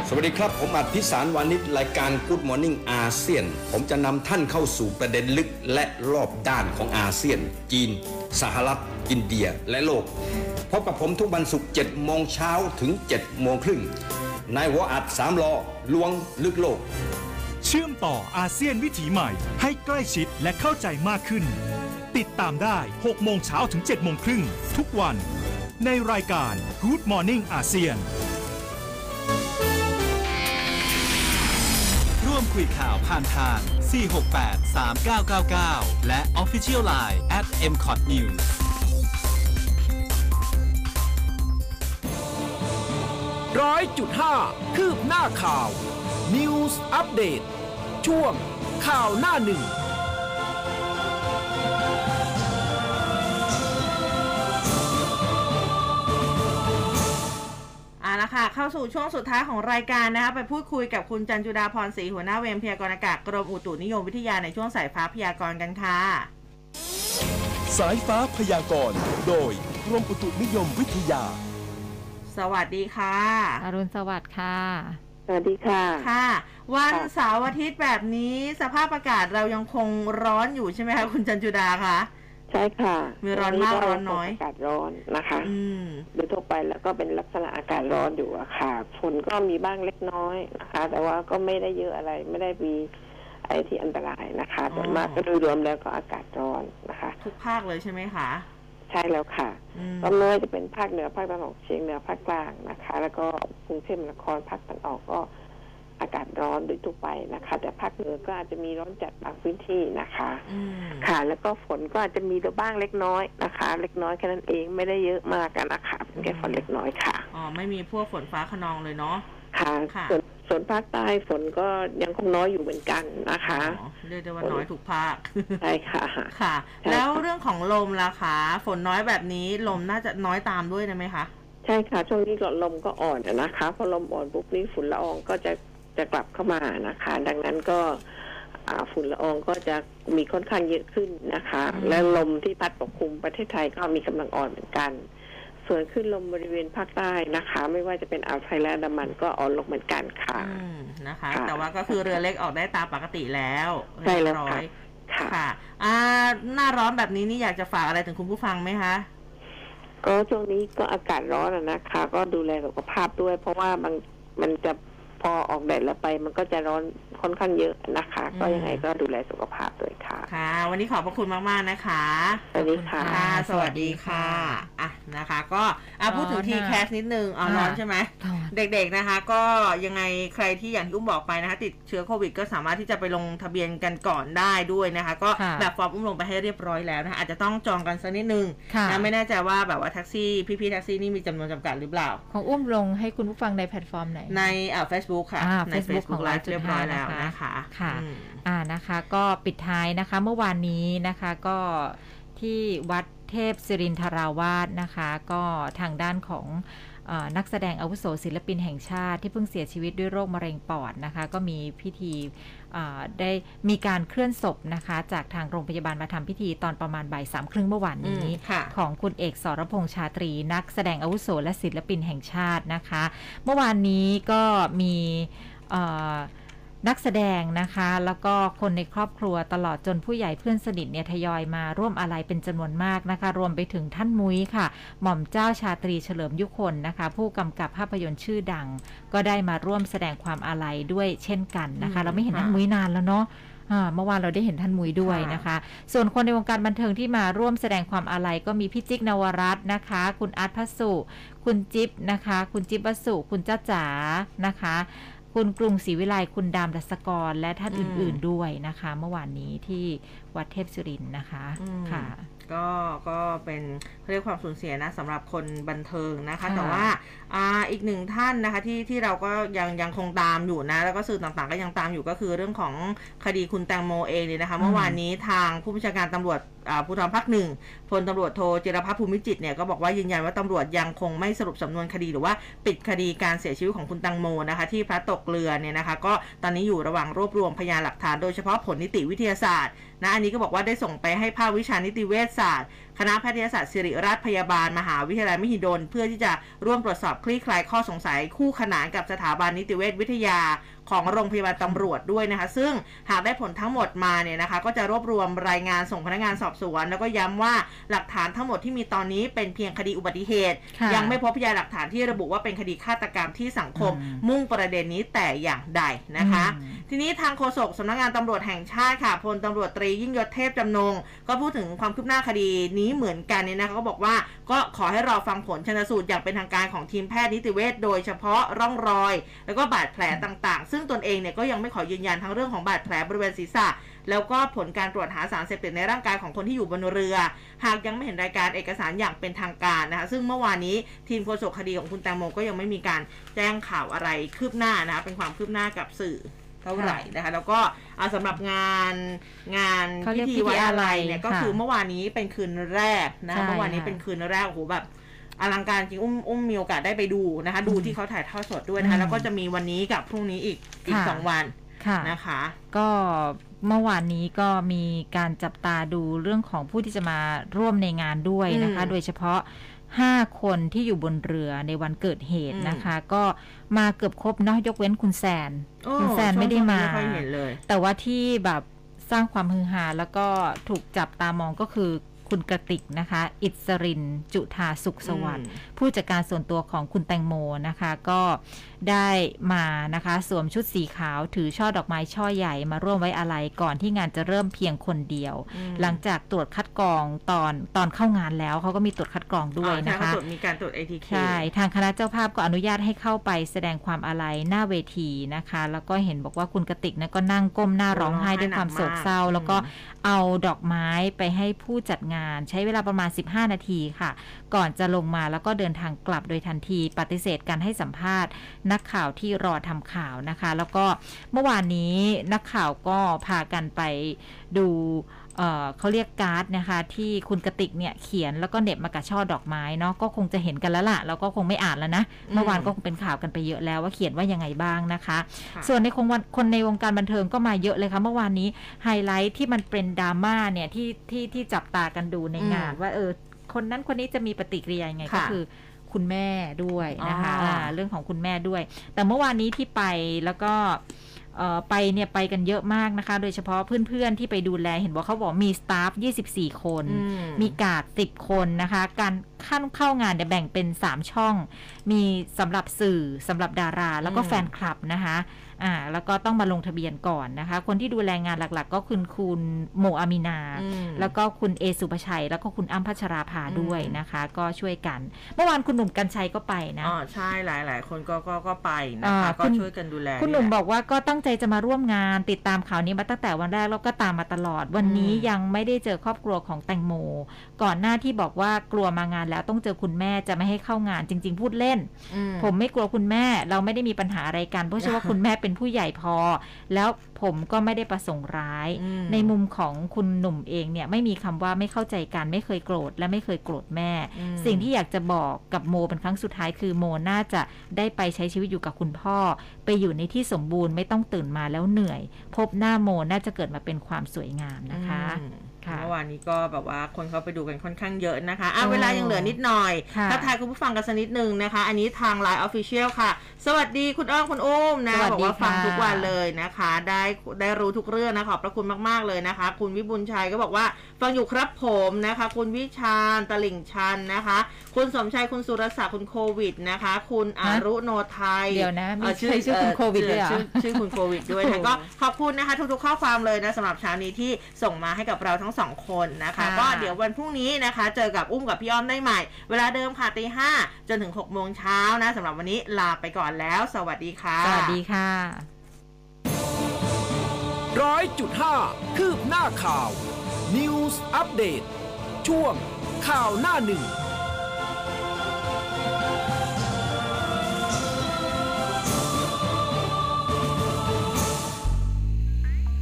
สวัสดีครับ ผมอัดพิสารวานิชรายการ Good Morning อาเซียน ผมจะนำท่านเข้าสู่ประเด็นลึกและรอบด้านของอาเซียน จีน สหรัฐ อินเดียและโลก พบกับผมทุกวันศุกร์7โมงเช้าถึง7โมงครึ่งในหัวอัดสามลอลวงลึกโลก เชื่อมต่ออาเซียนวิถีใหม่ ให้ใกล้ชิดและเข้าใจมากขึ้น ติดตามได้ 6 โมงเช้าถึง 7 โมงครึ่งทุกวัน ในรายการ Good Morning อาเซียนร่วมคุยข่าวผ่านทาง 468 3999 และ Official Line at mcot news ร้อยจุดห้าคืบหน้าข่าว News อัปเดตช่วงข่าวหน้าหนึ่งเอาละค่ะเข้าสู่ช่วงสุดท้ายของรายการนะคะไปพูดคุยกับคุณจันจุดาพรศรีหัวหน้าเวรพยากรณ์อากาศกรมอุตุนิยมวิทยาในช่วงสายฟ้าพยากรณ์กันค่ะ สายฟ้าพยากรณ์ โดยกรมอุตุนิยมวิทยา สวัสดีค่ะอรุณสวัสดิ์ค่ะ สวัสดีค่ะ ค่ะ วันค่ะเสาร์อาทิตย์แบบนี้สภาพอากาศเรายังคงร้อนอยู่ใช่ไหมคะคุณจันจุดาคะ ใช่ค่ะมีร้อนมากวัร้อนน้อย อากาศร้อนนะคะ อืมโดยทั่วไปแล้วก็เป็นลักษณะอากาศร้อนอยู่อะค่ะ ฝนก็มีบ้างเล็กน้อยนะคะ แต่ว่าก็ไม่ได้เยอะอะไร ไม่ได้มีอะไรที่อันตรายนะคะอ๋อแต่มากก็โดยรวมแล้วก็อากาศร้อนนะคะ ทุกภาคเลยใช่ไหมคะ ใช่แล้วค่ะอืมก็ไม่ว่าจะเป็นภาคเหนือภาคตะวันออกเฉียงเหนือภาคกลางนะคะ แล้วก็กรุงเทพมหานครภาคตะวันออกก็อากาศร้อนโดยทั่วไปนะคะ แต่ภาคเหนือก็อาจจะมีร้อนจัดบางพื้นที่นะคะอืมค่ะ แล้วก็ฝนก็อาจจะมีบ้างเล็กน้อยนะคะ เล็กน้อยแค่นั้นเองไม่ได้เยอะมากกันนะคะเป็นแค่ฝนเล็กน้อยค่ะอ๋อไม่มีพวกฝนฟ้าขนองเลยเนาะค่ะค่ะส่วน ส่วนภาคใต้ฝนก็ยังคงน้อยอยู่เหมือนกันนะคะอ๋อเรียกได้ว่าน้อยทุกภาค ใช่ค่ะ ค่ะ ใช่แล้วค่ะเรื่องของลมล่ะคะ ฝนน้อยแบบนี้ลมน่าจะน้อยตามด้วยนะไหมคะ ใช่ค่ะ ช่วงนี้ก็ลมก็อ่อนอะนะคะพอลมอ่อนปุ๊บนี่ฝุ่นละอองก็จะจะกลับเข้ามานะคะ ดังนั้นก็อ่าฝุ่นละอองก็จะมีค่อนข้างเยอะขึ้นนะคะ อืม และลมที่พัดปกคลุมประเทศไทยก็มีกำลังอ่อนเหมือนกัน ส่วนขึ้นลมบริเวณภาคใต้นะคะ ไม่ว่าจะเป็นอ่าวไทยและอันดามันก็อ่อนลงเหมือนกันค่ะอืมนะคะ ค่ะแต่ว่าก็คือเรือเล็กออกได้ตามปกติแล้วใช่แล้วเรียบร้อยค่ะ ค่ะ อ่า หน้าร้อนแบบนี้นี่อยากจะฝากอะไรถึงคุณผู้ฟังไหมคะ ก็ช่วงนี้ก็อากาศร้อนอะนะคะ ก็ดูแลสุขภาพด้วย เพราะว่ามันมันจะ พอออกแดดแล้วไปมันก็จะร้อนค่อนข้างเยอะนะคะ ก็ยังไงก็ดูแลสุขภาพด้วยค่ะ ค่ะ วันนี้ขอบพระคุณมาก ๆ นะคะ สวัสดีค่ะค่ะสวัสดีค่ะอะนะคะ ก็อะพูดถึงร้อนทีน่ะแคสนิดนึงอ๋อค่ะร้อนใช่ไหมร้อนเด็กๆนะคะ ก็ยังไงใครที่อย่างที่อุ้มบอกไปนะคะ ติดเชื้อโควิด ก็สามารถที่จะไปลงทะเบียนกันก่อนได้ด้วยนะคะ ก็ค่ะแบบฟอร์มอุ้มลงไปให้เรียบร้อยแล้วนะคะอาจจะต้องจองกันสักนิดนึงค่ะนะไม่แน่ใจว่าแบบว่าแท็กซี่พี่ๆแท็กซี่นี่มีจำนวนจำกัดหรือเปล่า ของอุ้มลงให้คุณผู้ฟังในแพลตฟอร์มไหนในอ่า Facebook ค่ะอ่าใน Facebook ของ Live เรียบร้อยแล้ว100.5นะคะค่ะอืมอ่านะคะก็ปิดท้ายนะคะเมื่อวานนี้นะคะก็ที่วัดเทพศิรินทราวาสนะคะ ก็ทางด้านของเออ นักแสดงอาวุโสศิลปินแห่งชาติ ที่เพิ่งเสียชีวิตด้วยโรคมะเร็งปอดนะคะ ก็มีพิธีเอ่อได้มีการเคลื่อนศพนะคะ จากทางโรงพยาบาลมาทำพิธีตอนประมาณบ่ายสามครึ่งเมื่อวานนี้อืมค่ะของคุณเอกสรพงษ์ชาตรี นักแสดงอาวุโสและศิลปินแห่งชาตินะคะ เมื่อวานนี้ก็มีเอ่อ นักแสดงนะคะ แล้วก็คนในครอบครัวตลอดจนผู้ใหญ่เพื่อนสนิทเนี่ยทยอยมาร่วมอาลัยเป็นจำนวนมากนะคะ รวมไปถึงท่านมุ้ยค่ะ หม่อมเจ้าชาตรีเฉลิมยุคนนะคะ ผู้กำกับภาพยนตร์ชื่อดัง ก็ได้มาร่วมแสดงความอาลัยด้วยเช่นกันนะคะอืมเราไม่เห็นค่ะท่านมุ้ยนานแล้วเนาะอ่าเมื่อวานเราได้เห็นท่านมุ้ยด้วยนะคะ ส่วนคนในวงการบันเทิงที่มาร่วมแสดงความอาลัยก็มีพี่จิ๊กนวรัตน์นะคะ คุณอาร์ตพัสสุคุณจิ๊บนะคะ คุณจิ๊บวสุ คุณจ้าจ๋านะคะ คุณกรุงศรีวิไลคุณดามรัศกร และท่านอืมอื่น ๆด้วยนะคะ เมื่อวานนี้ที่วัดเทพสุรินทร์นะคะอืมค่ะก็ก็เป็นเขาเรียกความสูญเสียนะสำหรับคนบันเทิงนะคะค่ะแต่ว่า อ่าอีกหนึ่งท่านนะคะที่ที่เราก็ยังยังคงตามอยู่นะ แล้วก็สื่อต่างๆ ก็ยังตามอยู่ก็คือเรื่องของคดีคุณแตงโมเองเนี่ยนะคะ เมื่อวานนี้ทางผู้บัญชาการตำรวจอ่าภูธรภาคหนึ่งพลตำรวจโทจิรพัฒน์ภูมิจิตรเนี่ยก็บอกว่ายืนยันว่าตำรวจยังคงไม่สรุปสำนวนคดีหรือว่าปิดคดีการเสียชีวิตของคุณแตงโมนะคะที่พลัดตกเรือเนี่ยนะคะ ก็ตอนนี้อยู่ระหว่างรวบรวมพยานหลักฐานโดยเฉพาะผลนิติวิทยาศาสตร์นะอันนี้ก็บอกว่าได้ส่งไปให้ภาควิชานิติเวชศาสตร์คณะแพทยศาสตร์ศิริราชพยาบาล มหาวิทยาลัยมหิดล เพื่อที่จะร่วมตรวจสอบคลี่คลายข้อสงสัยคู่ขนานกับสถาบันนิติเวชวิทยาของโรงพยาบาลตำรวจด้วยนะคะ ซึ่งหากได้ผลทั้งหมดมาเนี่ยนะคะ ก็จะรวบรวมรายงานส่งพนักงานสอบสวน แล้วก็ย้ำว่าหลักฐานทั้งหมดที่มีตอนนี้เป็นเพียงคดีอุบัติเหตุค่ะยังไม่พบพยานหลักฐานที่ระบุว่าเป็นคดีฆาตกรรมที่สังคมอืมมุ่งประเด็นนี้แต่อย่างใดนะคะอืมทีนี้ทางโฆษกสำนักงานตำรวจแห่งชาติค่ะพลตำรวจตรียิ่งยศเทพจำนง ก็พูดถึงความคืบหน้าคดีนี้เหมือนกันเนี่ยนะคะก็บอกว่าก็ขอให้รอฟังผลชนสูตรอย่างเป็นทางการของทีมแพทย์นิติเวชโดยเฉพาะร่องรอย แล้วก็บาดแผลต่างๆ ซึ่งตนเองเนี่ยก็ยังไม่ขอยืนยันทั้งเรื่องของบาดแผลบริเวณศีรษะ แล้วก็ผลการตรวจหาสารเสพติดในร่างกายของคนที่อยู่บนเรือ หากยังไม่เห็นรายการเอกสารอย่างเป็นทางการนะคะ ซึ่งเมื่อวานนี้ทีมโฆษกคดีของคุณแตงโมก็ยังไม่มีการแจ้งข่าวอะไรคืบหน้านะคะเป็นความคืบหน้ากับสื่อเท่าไหร่นะคะแล้วก็อ่าสำหรับงานงานเขาเรียกพิธีไว้อาลัยพิธีอาลัยเนี่ยก็ค่ะคือเมื่อวานนี้เป็นคืนแรกนะใช่เมื่อวานนี้ค่ะเป็นคืนแรกโอ้โหแบบ อลังการจริงอุ้มอุ้มมีโอกาสได้ไปดูนะคะ ดูที่เขาถ่ายทอดสดด้วยนะคะอืมแล้วก็จะมีวันนี้กับพรุ่งนี้อีกอีกค่ะสองวันค่ะนะคะ ก็เมื่อวานนี้ก็มีการจับตาดูเรื่องของผู้ที่จะมาร่วมในงานด้วยนะคะอืมโดยเฉพาะ5คนที่อยู่บนเรือในวันเกิดเหตุอืมนะคะ ก็มาเกือบครบเนาะยกเว้นคุณแซนโอ้คุณแซนไม่ได้มาช่วงๆไม่ค่อยเห็นเลยแต่ว่าที่แบบสร้างความฮือฮาแล้วก็ถูกจับตามองก็คือ คุณกระติกนะคะ อิสริน จุธาสุขสวัสดิ์ผู้จัดการส่วนตัวของคุณแตงโมนะคะ ก็ ได้มานะคะ สวมชุดสีขาวถือช่อดอกไม้ช่อใหญ่มาร่วมไว้อาลัยก่อนที่งานจะเริ่มเพียงคนเดียวอืมหลังจากตรวจคัดกรองตอนตอนเข้างานแล้วเขาก็มีตรวจคัดกรองด้วยอ๋อใช่นะเขาคะตรวจมีการตรวจ ATK ใช่ทางคณะเจ้าภาพก็อนุญาตให้เข้าไปแสดงความอาลัยหน้าเวทีนะคะ แล้วก็เห็นบอกว่าคุณกติกนะก็นั่งก้มหน้าร้องไห้ด้วยความโศกเศร้าร้องไห้หนักมากแล้วก็เอาดอกไม้ไปให้ผู้จัดงาน ใช้เวลาประมาณ 15 นาทีค่ะ ก่อนจะลงมาแล้วก็เดินทางกลับโดยทันที ปฏิเสธการให้สัมภาษณ์นักข่าวที่รอทำข่าวนะคะ แล้วก็เมื่อวานนี้นักข่าวก็พากันไปดูเอ่อเขาเรียกการ์ดนะคะ ที่คุณกติกเนี่ยเขียนแล้วก็เหน็บมากับช่อดอกไม้เนาะก็คงจะเห็นกันแล้วล่ะแล้วก็คงไม่อ่านแล้วนะเมื่อวานก็คงเป็นข่าวกันไปเยอะแล้วว่าเขียนว่ายังไงบ้างนะคะค่ะส่วนในคงวันคนในวงการบันเทิงก็มาเยอะเลยค่ะเมื่อวานนี้ไฮไลท์ที่มันเป็นดราม่าเนี่ยที่ที่ที่จับตากันดูในงานอืมว่าเออคนนั้นคนนี้จะมีปฏิกิริยายังไงก็ค่ะคือ คุณแม่ด้วยนะคะอ๋ออ่าเรื่องของคุณแม่ด้วย แต่เมื่อวานนี้ที่ไปแล้วก็เอ่อไปเนี่ยไปกันเยอะมากนะคะ โดยเฉพาะเพื่อนๆที่ไปดูแลเห็นบอกเขาบอกมีสตาฟ 24 คน อืมีกาดสิบคนนะคะ การขั้นเข้างานเนี่ยแบ่งเป็น 3 ช่อง มีสำหรับสื่อสำหรับดารา แล้วก็อืม แฟนคลับนะคะ อ่าแล้วก็ต้องมาลงทะเบียนก่อนนะคะ คนที่ดูแลงานหลักๆ ก็คุณคุณโมอามินาอืมแล้วก็คุณเอสุภชัย แล้วก็คุณอ้ำพัชราภาอืมด้วยนะคะ ก็ช่วยกัน เมื่อวานคุณหนุ่มกัญชัยก็ไปนะอ๋อใช่หลายหลายๆคนก็ก็ก็ไปนะอ่าคะคุก็ณช่วยกันดูแล คุณหนุ่มแะบอกว่าก็ตั้งใจจะมาร่วมงานติดตามข่าวนี้มาตั้งแต่วันแรกแล้วก็ตามมาตลอด วันนี้อืมยังไม่ได้เจอครอบครัวของแตงโม ก่อนหน้าที่บอกว่ากลัวมางานแล้วต้องเจอคุณแม่จะไม่ให้เข้างานจริง ๆ พูดเล่นอืผมไม่กลัวคุณแม่เราไม่ได้มีปัญหาอะไรกันเพราะเชื่อว่าคุณแม่เป็นผู้ใหญ่พอ แล้วผมก็ไม่ได้ประสงค์ร้ายอืมในมุมของคุณหนุ่มเองเนี่ยไม่มีคำว่าไม่เข้าใจกัน ไม่เคยโกรธและไม่เคยโกรธแม่อืมสิ่งที่อยากจะบอกกับโมเป็นครั้งสุดท้ายคือโมน่าจะได้ไปใช้ชีวิตอยู่กับคุณพ่อ ไปอยู่ในที่สมบูรณ์ไม่ต้องตื่นมาแล้วเหนื่อย พบหน้าโมน่าจะเกิดมาเป็นความสวยงามนะคะอืมค่ะ เมื่อวานนี้ก็แบบว่าคนเขาไปดูกันค่อนข้างเยอะนะคะอะโอ้เวลายังเหลือนิดหน่อยค่ะทักทายคุณผู้ฟังกันสักนิดนึงนะคะ อันนี้ทาง Line Official ค่ะ สวัสดีคุณอ้อมคุณอุ้มนะสวัสบอกดีว่าฟังค่ะทุกวันเลยนะคะ ได้ได้รู้ทุกเรื่องนะขอบพระคุณมากๆเลยนะคะ คุณวิบุญชัยก็บอกว่าฟังอยู่ครับผมนะคะ คุณวิชาญตลิ่งชันนะคะ คุณสมชัยคุณสุรศักดิ์คุณโควิดนะคะ คุณอารุโนไทยเดี๋ยวนะมีเอ่อใครชื่อคุณโควิดด้วยเหรอชื่อชื่อคุณโควิดด้วยนะโอ้โหก็ขอบคุณนะคะ ทุกๆข้อความเลยนะสำหรับเช้านี้ที่ส่งมาให้กับเราทั้งงสองคนนะคะค่ะก็เดี๋ยววันพรุ่งนี้นะคะ เจอกับอุ้มกับพี่อ้อมได้ใหม่ เวลาเดิมค่ะตีห้าจนถึง6กโมงเช้านะสำหรับวันนี้ลาไปก่อนแล้ว สวัสดีค่ะ สวัสดีค่ะร้อยจุดห้าคืบหน้าข่าว News อัปเดตช่วงข่าวหน้าหนึ่ง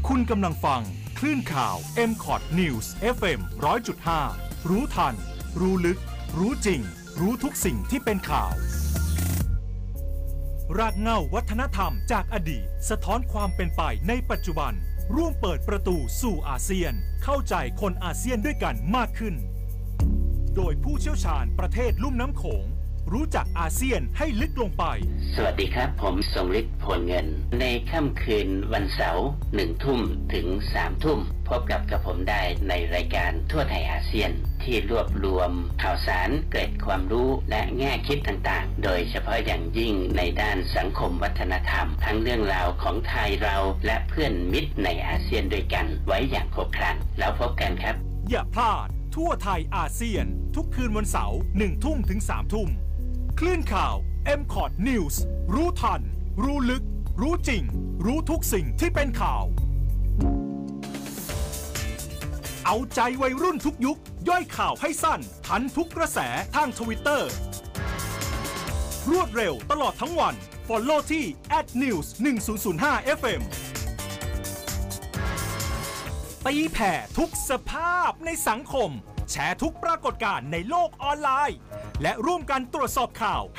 คุณกำลังฟัง คลื่นข่าว m c o t News FM 100.5 รู้ทัน รู้ลึก รู้จริง รู้ทุกสิ่งที่เป็นข่าว รากเหง้าวัฒนธรรมจากอดีต สะท้อนความเป็นไปในปัจจุบัน ร่วมเปิดประตูสู่อาเซียน เข้าใจคนอาเซียนด้วยกันมากขึ้น โดยผู้เชี่ยวชาญประเทศลุ่มน้ำโขง รู้จักอาเซียนให้ลึกลงไป สวัสดีครับ ผมทรงฤทธิ์ผลเงิน ในค่ำคืนวันเสาร์หนึ่งทุ่มถึงสามทุ่ม พบกับกับผมได้ในรายการทั่วไทยอาเซียน ที่รวบรวมข่าวสารเกร็ดความรู้และแง่คิดต่างๆ โดยเฉพาะอย่างยิ่งในด้านสังคมวัฒนธรรม ทั้งเรื่องราวของไทยเราและเพื่อนมิตรในอาเซียนด้วยกัน ไว้อย่างครบครันแล้วพบกันครับ อย่าพลาด ทั่วไทยอาเซียน ทุกคืนวันเสาร์หนึ่งทุ่มถึงสามทุ่ม คลื่นข่าว m c o t News รู้ทัน รู้ลึก รู้จริง รู้ทุกสิ่งที่เป็นข่าว เอาใจวัยรุ่นทุกยุค ย่อยข่าวให้สั้น ทันทุกกระแสทางทวิตเตอร์ รวดเร็วตลอดทั้งวัน Follow ที่ @news 1005 FM ตีแผ่ทุกสภาพในสังคม แชร์ทุกปรากฏการณ์ในโลกออนไลน์ และร่วมกันตรวจสอบข่าวให้